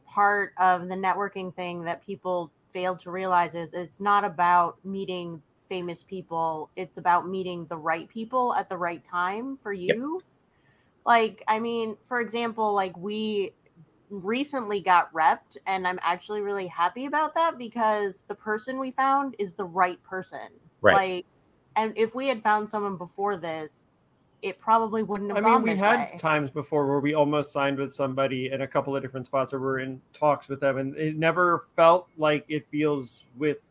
part of the networking thing that people fail to realize is it's not about meeting famous people. It's about meeting the right people at the right time for you. Yep. Like, I mean, for example, like we recently got repped, and I'm actually really happy about that because the person we found is the right person. Right. Like, and if we had found someone before this, it probably wouldn't have. I mean, we had way. times before where we almost signed with somebody in a couple of different spots, or we're in talks with them, and it never felt like it feels with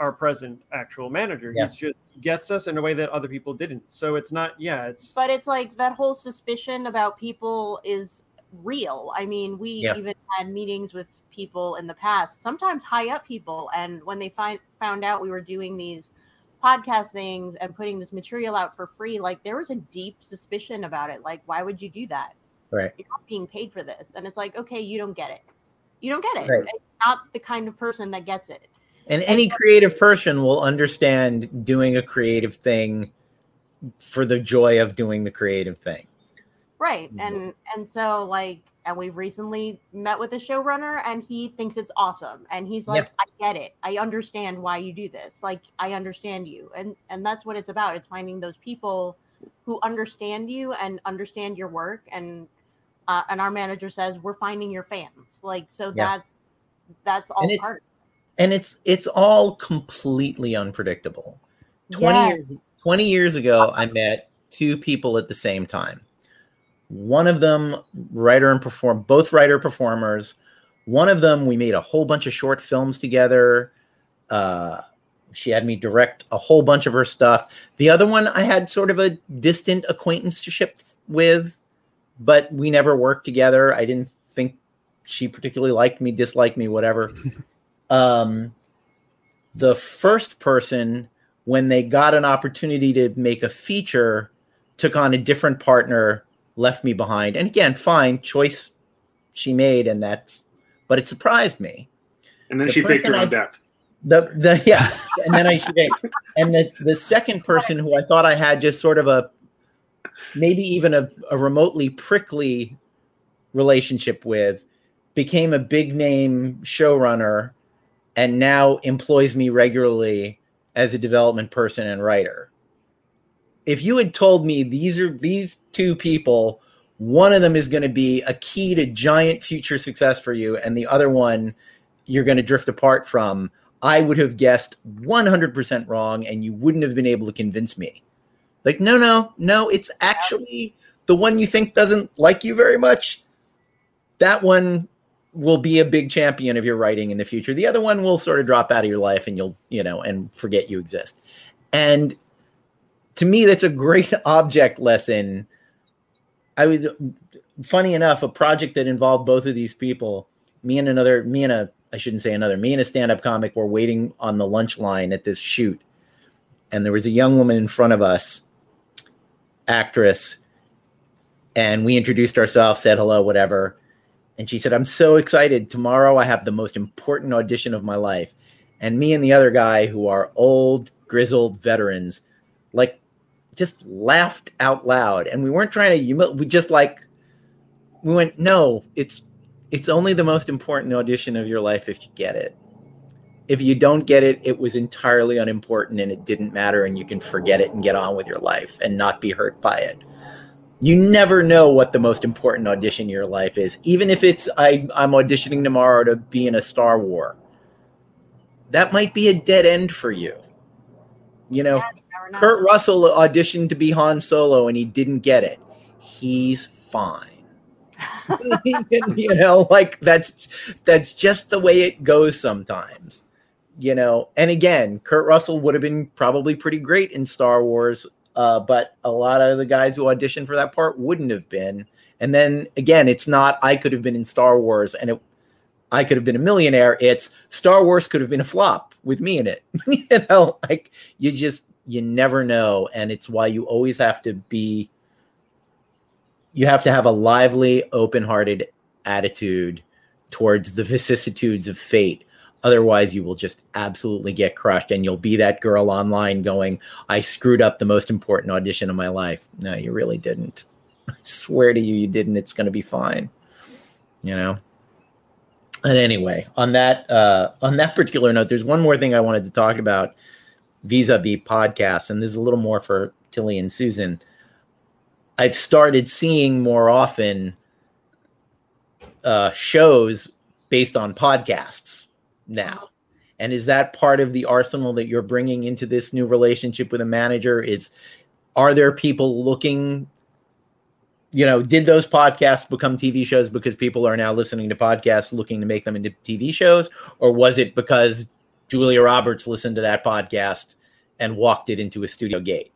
our present actual manager. Yeah. He just gets us in a way that other people didn't. So it's not, yeah, it's. But it's like that whole suspicion about people is real. I mean, we yeah. even had meetings with people in the past, sometimes high up people, and when they find found out we were doing these podcast things and putting this material out for free, like there was a deep suspicion about it. Like, why would you do that? Right. You're not being paid for this, and it's like, okay, you don't get it. You don't get it. Right. It's not the kind of person that gets it. And any creative person will understand doing a creative thing for the joy of doing the creative thing. Right. And and so like and we've recently met with a showrunner and he thinks it's awesome and he's like i get it. I understand why you do this. Like i understand you. And and that's what it's about. It's finding those people who understand you and understand your work and uh, and our manager says we're finding your fans. Like so yeah. that's that's all part and it's it's all completely unpredictable. 20 yes. years 20 years ago i met two people at the same time. One of them writer and perform both writer performers. One of them we made a whole bunch of short films together. Uh, she had me direct a whole bunch of her stuff. The other one i had sort of a distant acquaintanceship with but we never worked together. I didn't think she particularly liked me disliked me whatever um, the first person, when they got an opportunity to make a feature, took on a different partner, left me behind. And again, fine choice she made, and that's, but it surprised me. And then the she faked her own death. The the yeah, and then I and the the second person who I thought I had just sort of a maybe even a, a remotely prickly relationship with became a big name showrunner and now employs me regularly as a development person and writer. If you had told me these are these two people one of them is going to be a key to giant future success for you, and the other one you're going to drift apart from, I would have guessed 100% wrong, and you wouldn't have been able to convince me. Like, no, no, no, it's actually the one you think doesn't like you very much. That one will be a big champion of your writing in the future. The other one will sort of drop out of your life and you'll, you know, and forget you exist. And to me, that's a great object lesson. I was funny enough, a project that involved both of these people, me and another, me and a, I shouldn't say another, me and a stand up comic were waiting on the lunch line at this shoot. And there was a young woman in front of us, actress, and we introduced ourselves, said hello, whatever and she said, I'm so excited. Tomorrow I have the most important audition of my life. And me and the other guy, who are old, grizzled veterans, like just laughed out loud. And we weren't trying to, we just like, we went, no, it's, it's only the most important audition of your life if you get it. If you don't get it, it was entirely unimportant and it didn't matter, and you can forget it and get on with your life and not be hurt by it you never know what the most important audition in your life is. Even if it's I, I'm auditioning tomorrow to be in a Star War, that might be a dead end for you. You know, yeah, Kurt Russell auditioned to be Han Solo and he didn't get it. He's fine. you know, like that's that's just the way it goes sometimes. You know, and again, Kurt Russell would have been probably pretty great in Star Wars uh, but a lot of the guys who auditioned for that part wouldn't have been. And then again, it's not I could have been in Star Wars and it, I could have been a millionaire. It's Star Wars could have been a flop with me in it. you know, like you just you never know, and it's why you always have to be. You have to have a lively, open-hearted attitude towards the vicissitudes of fate Otherwise, you will just absolutely get crushed and you'll be that girl online going, I screwed up the most important audition of my life. No, you really didn't. I swear to you, you didn't. It's going to be fine. You know? And anyway, on that uh, on that particular note, there's one more thing I wanted to talk about vis-a-vis podcasts, and this is a little more for Tilly and Susan. I've started seeing more often uh, shows based on podcasts now? And is that part of the arsenal that you're bringing into this new relationship with a manager? Is are there people looking? You know, did those podcasts become TV shows because people are now listening to podcasts looking to make them into TV shows? Or was it because Julia Roberts listened to that podcast and walked it into a studio gate?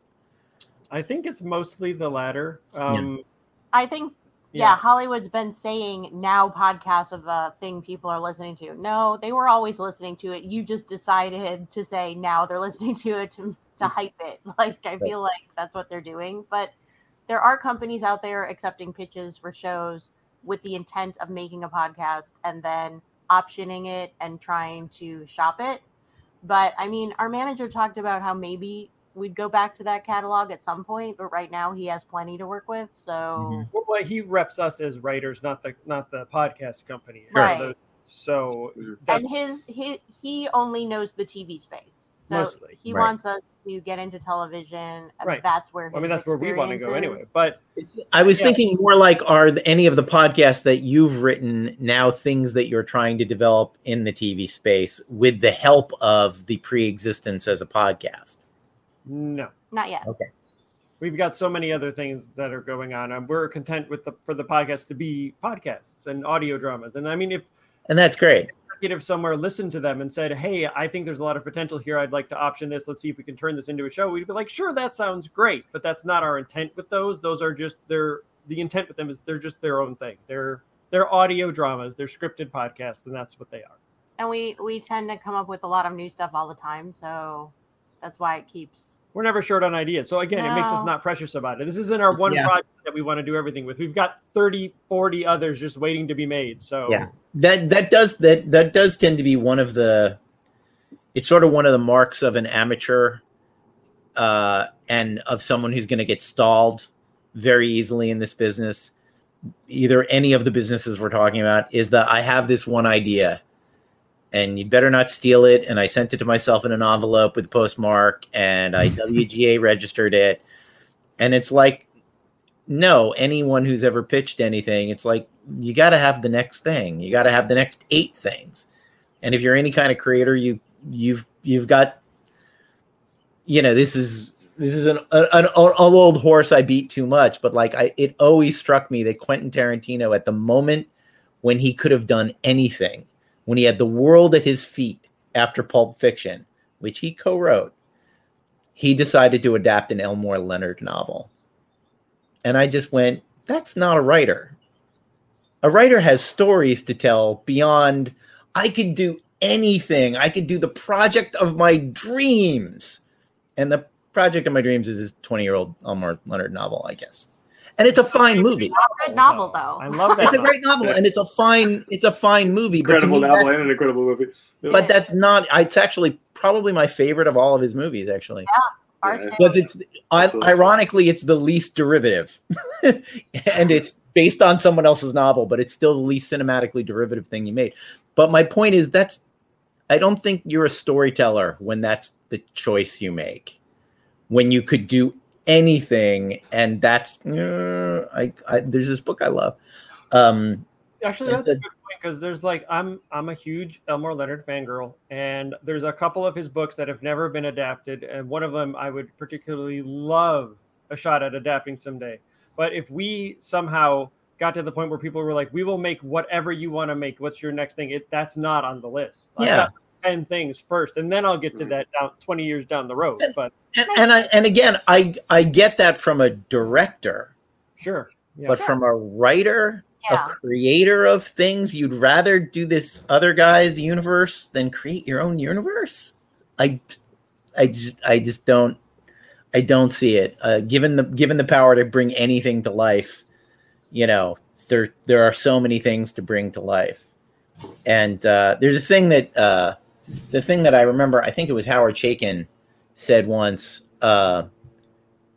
I think it's mostly the latter. Um, yeah. I think yeah. yeah. Hollywood's been saying now podcasts of the thing people are listening to. No, they were always listening to it. You just decided to say now they're listening to it to, to mm. hype it. Like I feel like that's what they're doing. But there are companies out there accepting pitches for shows with the intent of making a podcast and then optioning it and trying to shop it. But I mean, our manager talked about how maybe we'd go back to that catalog at some point, but right now he has plenty to work with. So mm-hmm. well, he reps us as writers, not the not the podcast company. Right. So and his he he only knows the TV space. So Mostly. he right. wants us to get into television. Right. That's where I mean that's where we want to go anyway. But I was yeah. thinking more like are any of the podcasts that you've written now things that you're trying to develop in the TV space with the help of the pre-existence as a podcast? No, not yet. Okay. We've got so many other things that are going on. and we're content with the for the podcast to be podcasts and audio dramas. And I mean, if and that's great. If somewhere listened to them and said, "Hey, I think there's a lot of potential here. I'd like to option this. Let's see if we can turn this into a show." We'd be like, "Sure, that sounds great," but that's not our intent with those. Those are just their the intent with them is they're just their own thing. They're they're audio dramas. They're scripted podcasts, and that's what they are. And we we tend to come up with a lot of new stuff all the time, so that's why it keeps we're never short on ideas. So again, no. it makes us not precious about it. This isn't our one yeah. project that we want to do everything with. We've got 30, 40 others just waiting to be made. So yeah, that that does that that does tend to be one of the. It's sort of one of the marks of an amateur, uh, and of someone who's going to get stalled very easily in this business. Either any of the businesses we're talking about is that I have this one idea and you better not steal it. And I sent it to myself in an envelope with a postmark and I WGA registered it. And it's like no, anyone who's ever pitched anything, it's like you got to have the next thing. You got to have the next eight things. And if you're any kind of creator, you you've you've got you know, this is this is an, an, an old horse I beat too much, but like I it always struck me that Quentin Tarantino at the moment when he could have done anything, when he had the world at his feet after Pulp Fiction, which he co-wrote, he decided to adapt an Elmore Leonard novel and I just went, that's not a writer. A writer has stories to tell beyond, I could do anything. I could do the project of my dreams. And the project of my dreams is this 20 year old Elmore Leonard novel, I guess. And it's a fine movie. It's a good novel, though. I love that. It's a great novel, and it's a fine, it's a fine movie. Incredible but novel and an incredible movie. Yeah. but that's not. It's actually probably my favorite of all of his movies. Actually, Yeah. too. because it's I, ironically it's the least derivative and it's based on someone else's novel but it's still the least cinematically derivative thing you made but my point is that's i don't think you're a storyteller when that's the choice you make when you could do anything and that's uh, I, I there's this book i love um Actually, that's a good point because there's like I'm I'm a huge Elmore Leonard fangirl, and there's a couple of his books that have never been adapted, and one of them I would particularly love a shot at adapting someday. But if we somehow got to the point where people were like, "We will make whatever you want to make. What's your next thing?" It that's not on the list. I Yeah. Got ten things first, and then I'll get to that down twenty years down the road. But and, and i and again i i get that from a director sure, yeah. but Sure. from a writer Yeah. a creator of things you'd rather do this other guy's universe than create your own universe i i just i just don't i don't see it uh, given the given the power to bring anything to life you know there there are so many things to bring to life and uh, there's a thing that uh, the thing that i remember i think it was howard chaykin said once uh,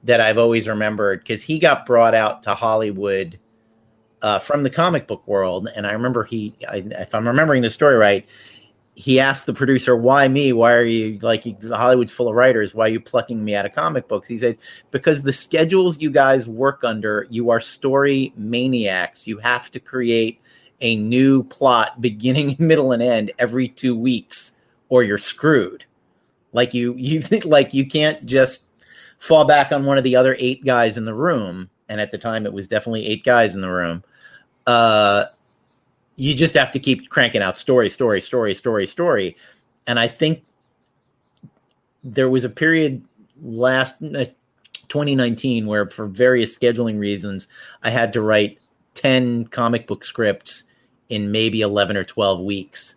that i've always remembered because he got brought out to hollywood uh, from the comic book world. And I remember he, I, if I'm remembering the story right, he asked the producer, "Why me? Why are you like you, Hollywood's full of writers? Why are you plucking me out of comic books?" He said, "Because the schedules you guys work under, you are story maniacs. You have to create a new plot, beginning, middle, and end every two weeks, or you're screwed. Like you, you like you can't just fall back on one of the other eight guys in the room." And at the time, it was definitely eight guys in the room uh you just have to keep cranking out story story story story story and i think there was a period last uh, 2019 where for various scheduling reasons i had to write 10 comic book scripts in maybe 11 or 12 weeks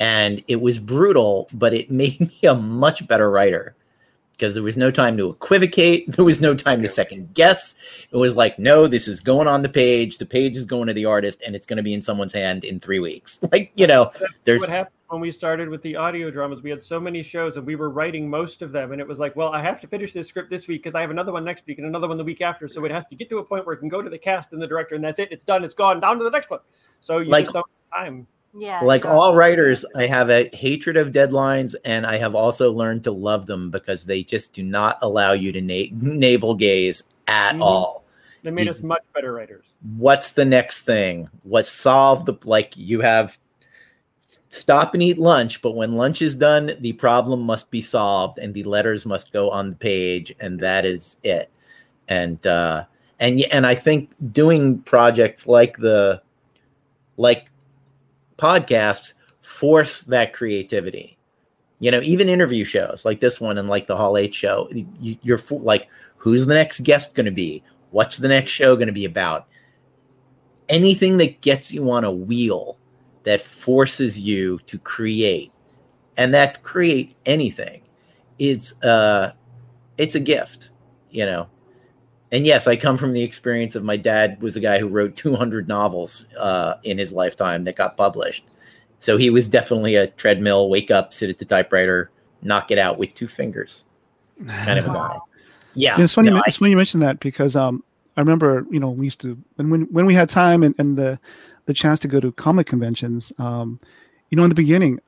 and it was brutal but it made me a much better writer. Because there was no time to equivocate there was no time to second guess. It was like no this is going on the page the page is going to the artist and it's going to be in someone's hand in three weeks. Like you know there's what happened when we started with the audio dramas. We had so many shows and we were writing most of them and it was like well i have to finish this script this week because i have another one next week and another one the week after. So it has to get to a point where it can go to the cast and the director and that's it. It's done. It's gone. Down to the next one. So you Like- just don't have time Yeah. like yeah. all writers i have a hatred of deadlines and i have also learned to love them because they just do not allow you to na- navel gaze at Mhm. all they made You- us much better writers what's the next thing what's solve the like you have stop and eat lunch but when lunch is done the problem must be solved and the letters must go on the page and that is it and uh and y- and i think doing projects like the like podcasts force that creativity. You know even interview shows like this one and like the hall h show you, you're fo- like who's the next guest going to be? What's the next show going to be about? Anything that gets you on a wheel that forces you to create and that create anything is uh it's a gift you know and yes i come from the experience of my dad was a guy who wrote 200 novels uh in his lifetime that got published so he was definitely a treadmill wake up sit at the typewriter knock it out with two fingers kind of a guy yeah Yeah, it's funny. no, you I- it's funny you mentioned that because um, I remember you know we used to when when, when we had time and, and the the chance to go to comic conventions. Um, you know, in the beginning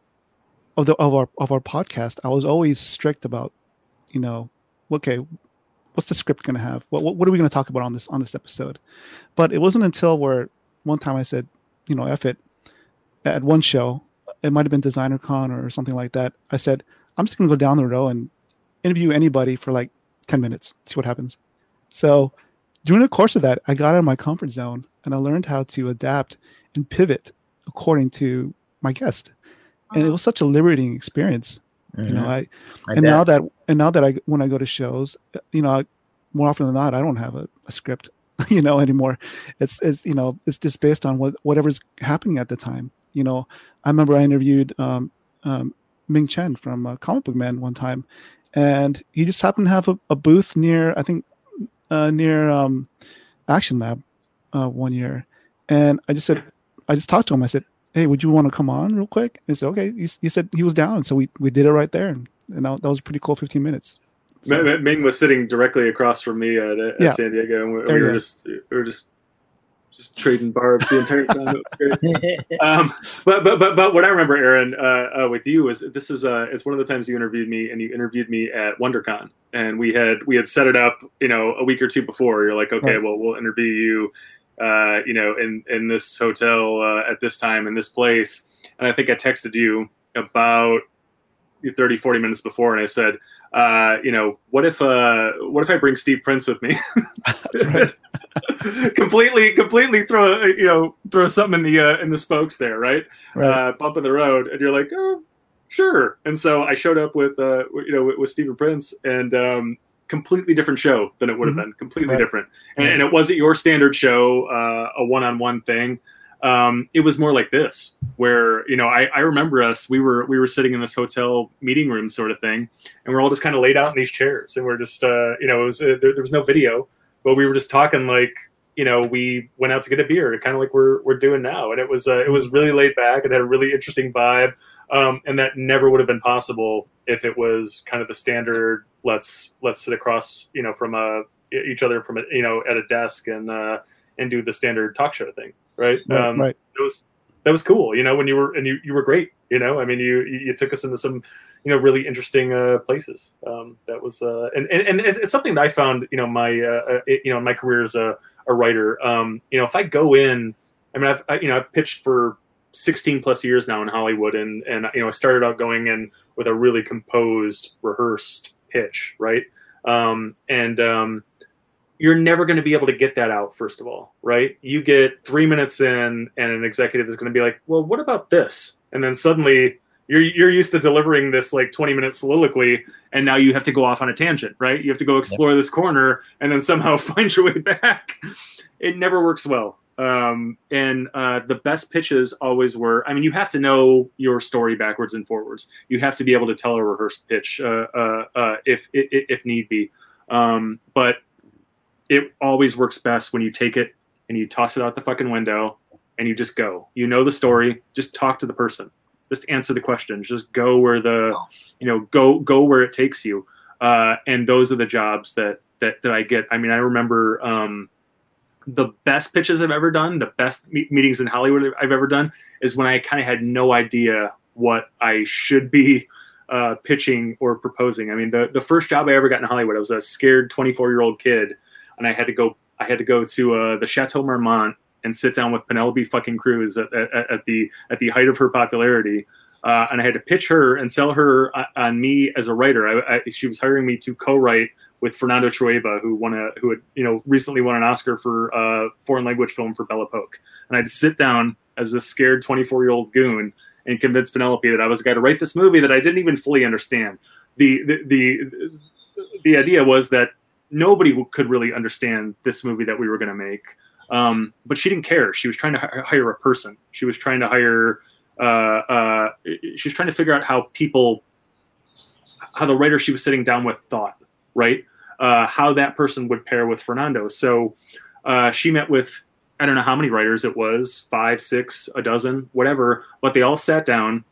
of the of our of our podcast, I was always strict about, you know, okay, what's the script going to have? What, what, what are we going to talk about on this on this episode? But it wasn't until where one time I said, you know, F it. At one show, it might have been Designer Con or something like that. I said, I'm just going to go down the row and interview anybody for like 10 minutes, see what happens. So during the course of that, I got out of my comfort zone and I learned how to adapt and pivot according to my guest. And it Uh-huh. was such a liberating experience. You know. I, I and bet. now that and now that I when I go to shows, you know, I, more often than not, I don't have a, a script, you know, anymore. It's it's you know, it's just based on what whatever's happening at the time. You know, I remember I interviewed um, um, Ming Chen from uh, Comic Book Man one time, and he just happened to have a, a booth near I think uh, near um, Action Lab uh, one year, and I just said I just talked to him. I said, "Hey, would you want to come on real quick?" He said, "Okay." He, he said he was down, so we we did it right there, and, and that, that was a pretty cool 15 minutes. So- M- Ming was sitting directly across from me at, at Yeah. San Diego, and we, we were just we were just just trading barbs the entire time. It was great. um, but but but but what I remember, Aaron, uh, uh, with you is this is uh, it's one of the times you interviewed me, and you interviewed me at WonderCon, and we had we had set it up, you know, a week or two before. You're like, okay, Right. well, we'll interview you, uh, you know, in in this hotel uh, at this time in this place, and I think I texted you about 30 40 minutes before and i said uh, you know what if uh, what if i bring steve prince with me That's right. completely completely throw you know throw something in the uh, in the spokes there right, Right. Uh, bump in the road and you're like oh sure and so i showed up with uh you know with, with stephen prince and um completely different show than it would have Mhm. been completely Right. different and, and it wasn't your standard show uh, a one-on-one thing um, it was more like this where you know I, I remember us we were we were sitting in this hotel meeting room sort of thing and we're all just kind of laid out in these chairs and we're just uh, you know it was uh, there, there was no video but we were just talking like you know we went out to get a beer kind of like we're, we're doing now and it was uh, it was really laid back it had a really interesting vibe um, and that never would have been possible if it was kind of the standard let's let's sit across you know from a each other from a you know at a desk and uh, and do the standard talk show thing right? Right, um, right. it was that was cool you know when you were and you, you were great you know? I mean you you took us into some you know really interesting uh, places. Um, that was uh, and, and and it's, it's something that i found you know my uh, uh, it- you know my career as a, a writer. Um, you know if i go in i mean i've I, you know i've pitched for 16 plus years now in hollywood and and you know i started out going in with a really composed rehearsed pitch right? Um, and um, you're never going to be able to get that out first of all right? You get three minutes in and an executive is going to be like well what about this? And then suddenly you're, you're used to delivering this like 20 minute soliloquy and now you have to go off on a tangent right? You have to go explore this corner and then somehow find your way back. It never works well um, and uh, the best pitches always were i mean you have to know your story backwards and forwards you have to be able to tell a rehearsed pitch uh, uh, uh, if, if if need be um, but it always works best when you take it and you toss it out the fucking window and you just go. You know the story. Just talk to the person. Just answer the questions. Just go where the, you know, go go where it takes you. Uh, and those are the jobs that that that I get. I mean, I remember um, the best pitches I've ever done, the best me- meetings in Hollywood I've ever done, is when I kind of had no idea what I should be uh, pitching or proposing. I mean, the the first job I ever got in Hollywood, I was a scared 24 year old kid and I had to go. I had to go to uh, the Chateau Marmont and sit down with Penelope fucking Cruz at, at, at the at the height of her popularity, uh, and I had to pitch her and sell her uh, on me as a writer. I, I, she was hiring me to co-write with Fernando Trueba, who won a who had you know recently won an Oscar for uh, foreign language film for Belle Epoque, and I had to sit down as this scared 24 year old goon and convince Penelope that I was the guy to write this movie that I didn't even fully understand. The the the, the idea was that nobody could really understand this movie that we were going to make. Um, but she didn't care. She was trying to hi- hire a person. She was trying to hire. Uh, uh, she was trying to figure out how people, how the writer she was sitting down with thought, right? Uh, how that person would pair with Fernando. So uh, she met with I don't know how many writers it was, five, six, a dozen, whatever. But they all sat down,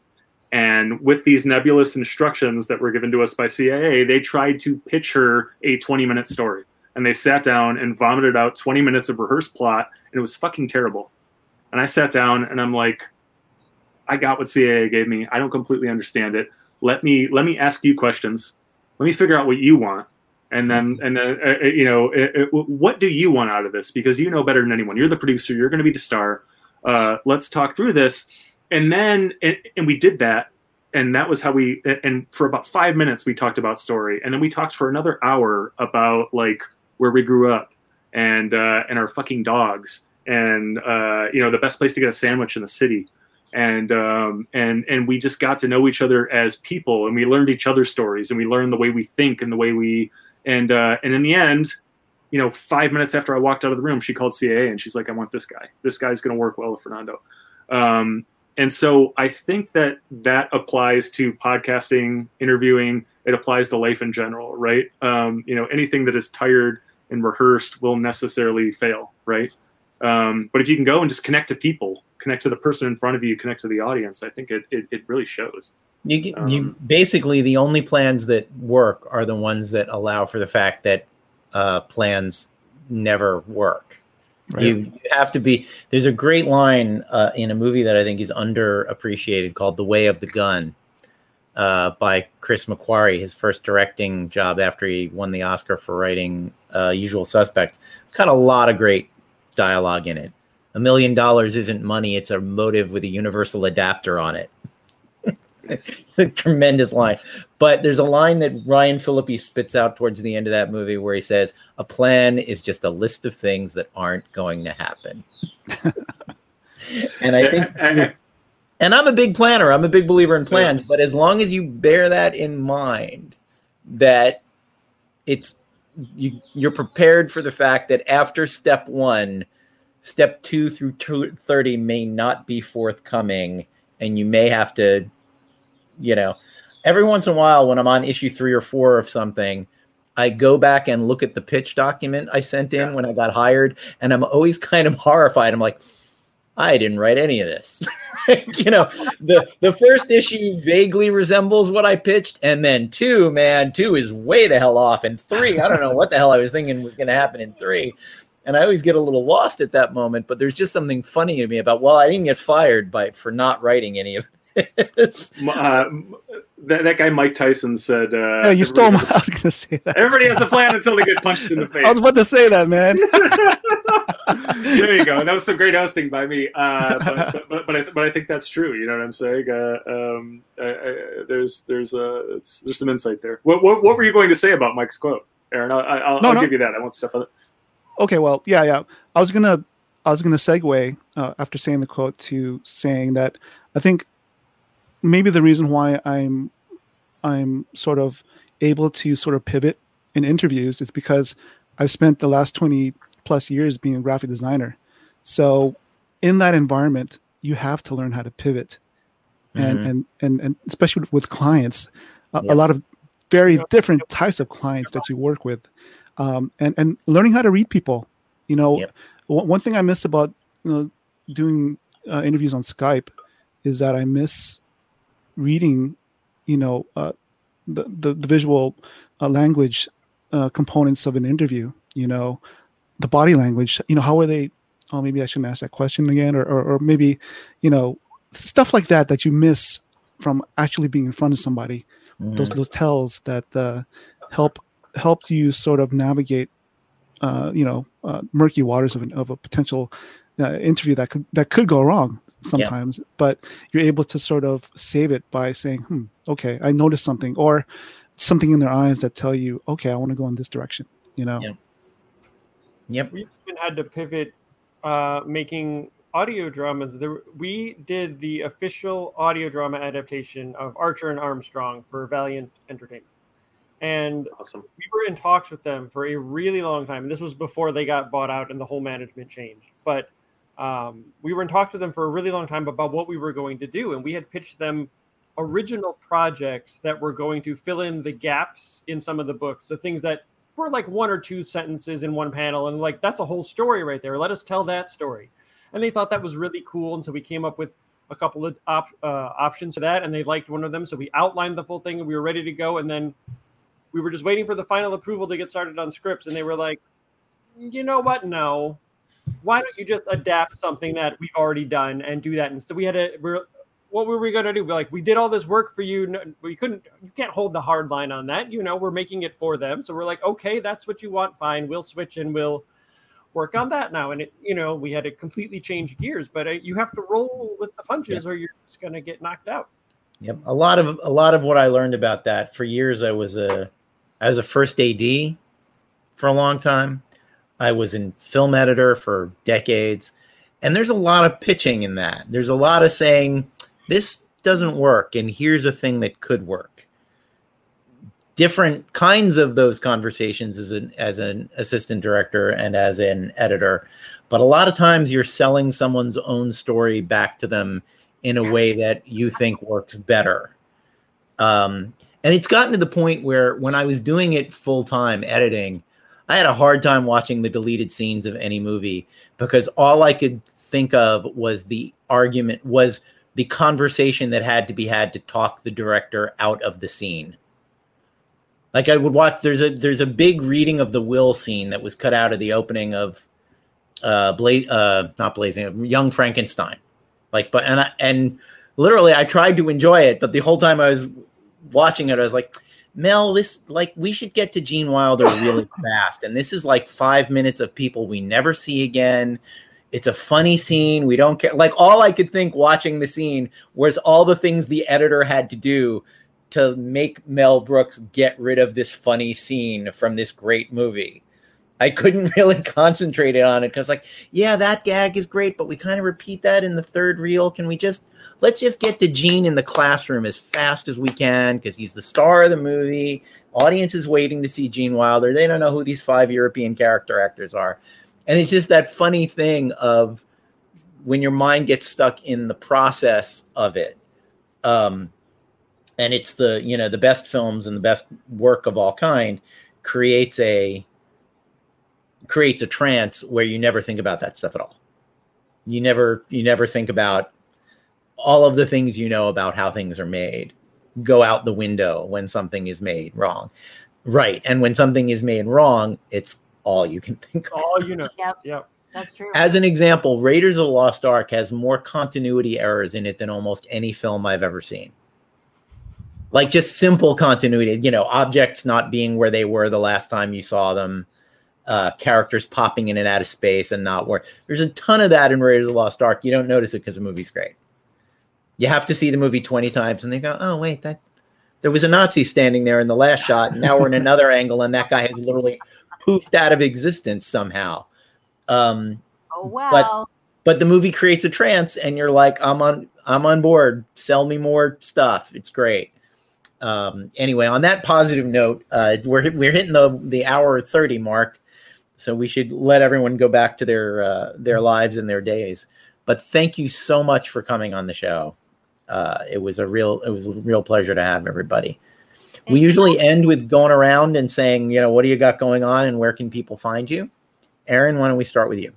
and with these nebulous instructions that were given to us by CAA, they tried to pitch her a 20 minute story. And they sat down and vomited out 20 minutes of rehearsed plot, and it was fucking terrible. And I sat down and I'm like, I got what CAA gave me. I don't completely understand it. Let me let me ask you questions. Let me figure out what you want, and then and then uh, uh, you know it, it, what do you want out of this? Because you know better than anyone. You're the producer. You're going to be the star. Uh, let's talk through this. And then and, and we did that. And that was how we and for about five minutes we talked about story. And then we talked for another hour about like where we grew up and uh, and our fucking dogs and uh, you know the best place to get a sandwich in the city. And um, and and we just got to know each other as people. And we learned each other's stories. And we learned the way we think and the way we and uh, and in the end you know five minutes after i walked out of the room she called caa and she's like i want this guy. This guy's going to work well with fernando. Um, and so i think that that applies to podcasting interviewing. It applies to life in general right? Um, you know anything that is tired and rehearsed will necessarily fail right? Um, but if you can go and just connect to people connect to the person in front of you, connect to the audience, I think it, it, it really shows. You, um, you basically the only plans that work are the ones that allow for the fact that uh, plans never work. Right. You, you, have to be. There's a great line uh, in a movie that I think is underappreciated called "The Way of the Gun" uh, by Chris McQuarrie. His first directing job after he won the Oscar for writing uh, "Usual Suspects." Got a lot of great dialogue in it a million dollars isn't money; it's a motive with a universal adapter on it. it's a tremendous line. But there's a line that Ryan Phillippe spits out towards the end of that movie where he says, "A plan is just a list of things that aren't going to happen." and I think. and I'm a big planner. I'm a big believer in plans, but as long as you bear that in mind, that it's you, you're prepared for the fact that after step one, step two through 30 may not be forthcoming and you may have to you know every once in a while when i'm on issue three or four of something i go back and look at the pitch document i sent in yeah. when i got hired and i'm always kind of horrified. I'm like i didn't write any of this. You know the the first issue vaguely resembles what i pitched and then two man two is way the hell off and three i don't know what the hell i was thinking was going to happen in three and I always get a little lost at that moment. But there's just something funny to me about well, I didn't get fired by for not writing any of this. Uh, that, that guy Mike Tyson said. Uh, yeah, you stole my. I was going to say that. Everybody has a plan until they get punched in the face. I was about to say that, man. there you go. That was some great hosting by me. Uh, but, but, but, I, but I think that's true. You know what I'm saying? Uh, um, I, I, there's there's uh, there's some insight there. What, what, what were you going to say about Mike's quote, Aaron? I, will no, no. give you that. I won't step on it. Okay, well, yeah, yeah. I was gonna, I was gonna segue uh, after saying the quote to saying that I think maybe the reason why I'm, I'm sort of able to sort of pivot in interviews is because I've spent the last twenty plus years being a graphic designer. So, in that environment, you have to learn how to pivot, and mm-hmm. and and and especially with clients, a, a lot of very different types of clients that you work with um, and and learning how to read people. You know, yep. one thing I miss about you know doing uh, interviews on Skype is that I miss reading, you know, uh, the, the, the visual uh, language uh, components of an interview. You know, the body language. You know, how are they? Oh, maybe I shouldn't ask that question again, or, or, or maybe, you know, stuff like that that you miss from actually being in front of somebody. Mm-hmm. Those those tells that uh, help helped you sort of navigate, uh, you know, uh, murky waters of, an, of a potential uh, interview that could that could go wrong sometimes. Yeah. But you're able to sort of save it by saying, "Hmm, okay, I noticed something," or something in their eyes that tell you, "Okay, I want to go in this direction." You know. Yeah. Yep. We even had to pivot, uh, making audio dramas. There, we did the official audio drama adaptation of Archer and Armstrong for Valiant Entertainment and awesome. we were in talks with them for a really long time. And this was before they got bought out and the whole management changed. But um, we were in talks with them for a really long time about what we were going to do, and we had pitched them original projects that were going to fill in the gaps in some of the books, the things that were like one or two sentences in one panel, and like that's a whole story right there. Let us tell that story. And they thought that was really cool, and so we came up with a couple of op- uh, options for that, and they liked one of them. So we outlined the full thing, and we were ready to go. And then we were just waiting for the final approval to get started on scripts, and they were like, you know what? No. Why don't you just adapt something that we've already done and do that? And so we had to what were we going to do? We're like, we did all this work for you. No, we couldn't, you can't hold the hard line on that. You know, we're making it for them. So we're like, okay, that's what you want. Fine. We'll switch and we'll work on that now. And it, you know, we had to completely change gears, but uh, you have to roll with the punches or you're just going to get knocked out. Yep. A lot of, a lot of what I learned about that for years, I was a, I was a first AD for a long time. I was in film editor for decades. And there's a lot of pitching in that. There's a lot of saying, this doesn't work, and here's a thing that could work. Different kinds of those conversations as an as an assistant director and as an editor, but a lot of times you're selling someone's own story back to them in a way that you think works better. Um, and it's gotten to the point where when I was doing it full time editing, I had a hard time watching the deleted scenes of any movie because all I could think of was the argument was the conversation that had to be had to talk the director out of the scene. Like I would watch there's a there's a big reading of the will scene that was cut out of the opening of uh uh not blazing young Frankenstein. Like but and I, and literally I tried to enjoy it, but the whole time I was watching it I was like Mel, this like we should get to Gene Wilder really fast. And this is like five minutes of people we never see again. It's a funny scene. We don't care. Like all I could think watching the scene was all the things the editor had to do to make Mel Brooks get rid of this funny scene from this great movie. I couldn't really concentrate on it because, like, yeah, that gag is great, but we kind of repeat that in the third reel. Can we just let's just get to Gene in the classroom as fast as we can because he's the star of the movie. Audience is waiting to see Gene Wilder. They don't know who these five European character actors are and it's just that funny thing of when your mind gets stuck in the process of it um, and it's the you know the best films and the best work of all kind creates a creates a trance where you never think about that stuff at all you never you never think about all of the things you know about how things are made go out the window when something is made wrong right and when something is made wrong it's all you can think of. All you know. Yep. yep. That's true. As an example, Raiders of the Lost Ark has more continuity errors in it than almost any film I've ever seen. Like just simple continuity, you know, objects not being where they were the last time you saw them, uh, characters popping in and out of space and not where. There's a ton of that in Raiders of the Lost Ark. You don't notice it because the movie's great. You have to see the movie 20 times and they go, oh, wait, that there was a Nazi standing there in the last shot. And now we're in another angle and that guy has literally poofed out of existence somehow. Um, oh wow! But but the movie creates a trance, and you're like, I'm on I'm on board. Sell me more stuff. It's great. Um, anyway, on that positive note, uh, we're we're hitting the the hour thirty mark, so we should let everyone go back to their uh, their lives and their days. But thank you so much for coming on the show. Uh, it was a real it was a real pleasure to have everybody we usually end with going around and saying, you know, what do you got going on and where can people find you? Aaron, why don't we start with you?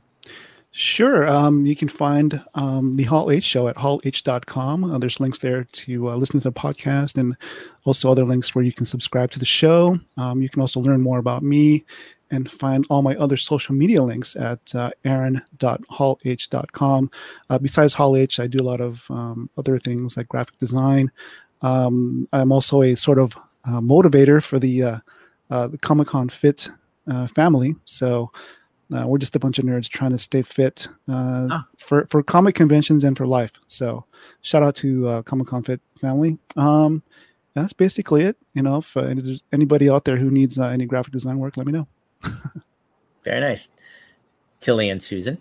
Sure. Um, you can find um, the Hall H show at hall-h.com. Uh, there's links there to uh, listen to the podcast and also other links where you can subscribe to the show. Um, you can also learn more about me and find all my other social media links at uh, aaron.hall-h.com. Uh, besides Hall H, I do a lot of um, other things like graphic design. Um, I'm also a sort of uh, motivator for the uh, uh, the Comic Con Fit family. So we're just a bunch of nerds trying to stay fit ah. for for comic conventions and for life. So shout out to Comic Con Fit family. Um, that's basically it. You know, if, if there's anybody out there who needs any graphic design work, let me know. Very nice. Tilly and Susan.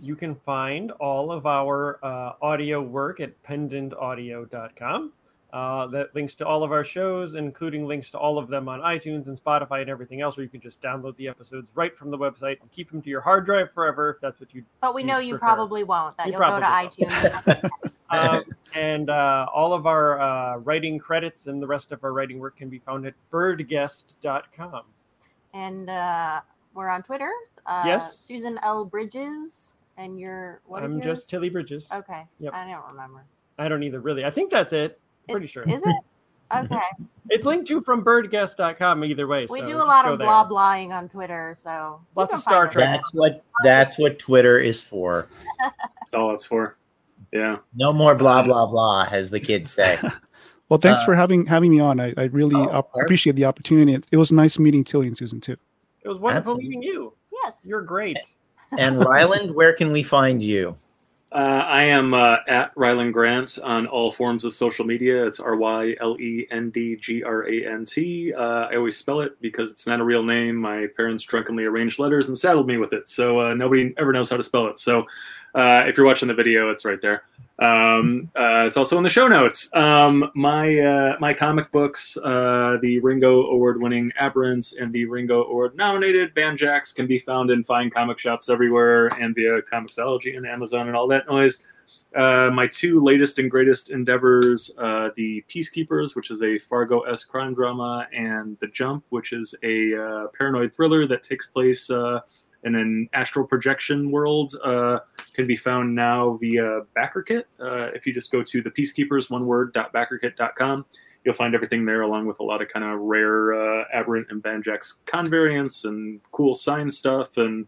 You can find all of our uh, audio work at pendantaudio.com. Uh, that links to all of our shows, including links to all of them on iTunes and Spotify and everything else, where you can just download the episodes right from the website and keep them to your hard drive forever if that's what you. But we know you prefer. probably won't. That you will go to won't. iTunes. um, and uh, all of our uh, writing credits and the rest of our writing work can be found at birdguest.com. And uh, we're on Twitter. Uh, yes. Susan L. Bridges. And you're what I'm just Tilly Bridges. Okay. Yep. I don't remember. I don't either, really. I think that's it. Pretty sure. Is it? Okay. it's linked to from birdguest.com either way. We so do a lot of blah blahing on Twitter, so lots of Star Trek. That's what that's what Twitter is for. that's all it's for. Yeah. No more blah blah blah, as the kids say. Well, thanks Uh, for having having me on. I, I really Oh, op- appreciate the opportunity. It, it was nice meeting Tilly and Susan too. It was wonderful Absolutely. meeting you. Yes. You're great. and Rylend, where can we find you? Uh, I am uh, at Rylend Grant on all forms of social media. It's R Y L E N D G R A N T. Uh, I always spell it because it's not a real name. My parents drunkenly arranged letters and saddled me with it, so uh, nobody ever knows how to spell it. So uh, if you're watching the video, it's right there. Um, uh, it's also in the show notes. Um, my uh, my comic books, uh, the Ringo Award-winning Aberrants and the Ringo Award-nominated Banjax, can be found in fine comic shops everywhere and via Comixology and Amazon and all that noise. Uh, my two latest and greatest endeavors, uh, the Peacekeepers, which is a Fargo-esque crime drama, and The Jump, which is a uh, paranoid thriller that takes place in an astral projection world, uh, can be found now via BackerKit. Uh, if you just go to the Peacekeepers, one word, BackerKit.com, you'll find everything there, along with a lot of kind of rare uh, Aberrant and Banjax con variants and cool sign stuff and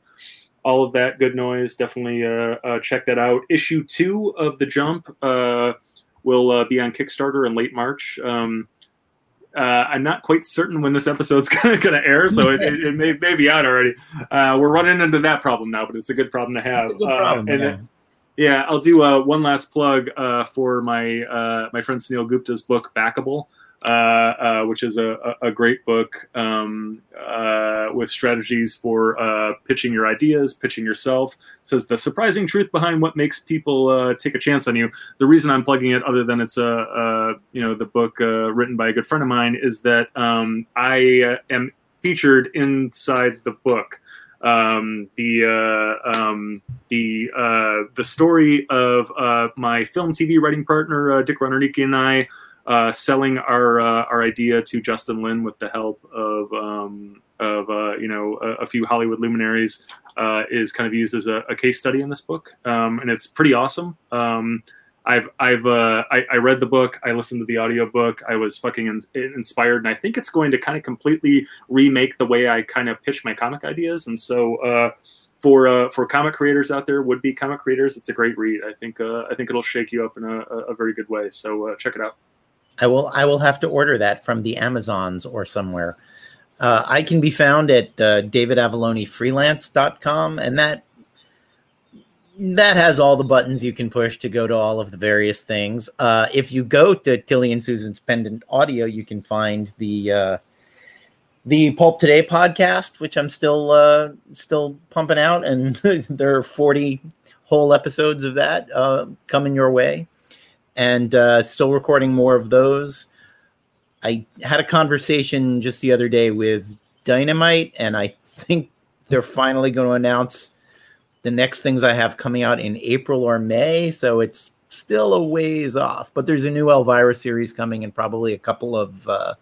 all of that good noise. Definitely uh, uh, check that out. Issue two of The Jump uh, will be on Kickstarter in late March. Um, uh, I'm not quite certain when this episode's going to air, so it, it, it may, may be out already. Uh, we're running into that problem now, but it's a good problem to have. Uh, problem. and yeah. then- yeah, I'll do uh, one last plug uh, for my uh, my friend Suneel Gupta's book Backable, uh, uh, which is a, a great book um, uh, with strategies for uh, pitching your ideas, pitching yourself. It says the surprising truth behind what makes people take a chance on you. The reason I'm plugging it, other than it's a, a you know the book written by a good friend of mine, is that um, I am featured inside the book um, the uh, um, the uh, the story of uh, my film TV writing partner Dick Runnernicki and I uh, selling our uh, our idea to Justin Lin with the help of um, of uh, you know a, a few Hollywood luminaries uh, is kind of used as a, a case study in this book, um, and it's pretty awesome. Um, I've I've uh, I, I read the book. I listened to the audiobook. I was fucking in, inspired, and I think it's going to kind of completely remake the way I kind of pitch my comic ideas. And so, for for comic creators out there, would be comic creators, it's a great read. I think I think it'll shake you up in a, a very good way. So check it out. I will I will have to order that from the Amazons or somewhere. Uh, I can be found at uh, davidavallonefreelance.com and that that has all the buttons you can push to go to all of the various things. Uh, if you go to Tilly and Susan's Pendant Audio, you can find the uh, the Pulp Today podcast, which I'm still uh, still pumping out, and there are 40 whole episodes of that uh, coming your way and uh, still recording more of those. I had a conversation just the other day with Dynamite, and I think they're finally going to announce the next things I have coming out in April or May. So it's still a ways off, but there's a new Elvira series coming, and probably a couple of uh,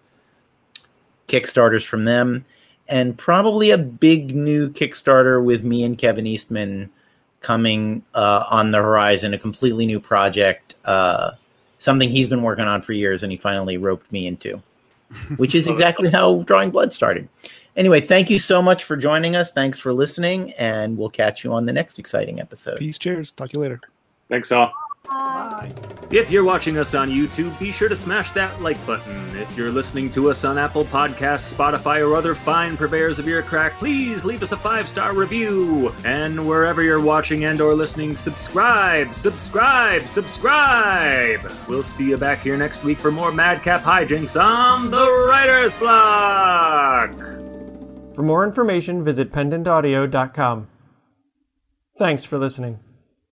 Kickstarters from them, and probably a big new Kickstarter with me and Kevin Eastman coming uh, on the horizon, a completely new project, uh, something he's been working on for years, and he finally roped me into, which is exactly how Drawing Blood started. Anyway, thank you so much for joining us. Thanks for listening, and we'll catch you on the next exciting episode. Peace. Cheers. Talk to you later. Thanks all. Bye. If you're watching us on YouTube, be sure to smash that like button. If you're listening to us on Apple Podcasts, Spotify, or other fine purveyors of ear crack, please leave us a five-star review. And wherever you're watching and or listening, subscribe, subscribe, subscribe. We'll see you back here next week for more Madcap hijinks on the Writer's Block. For more information, visit pendantaudio.com. Thanks for listening.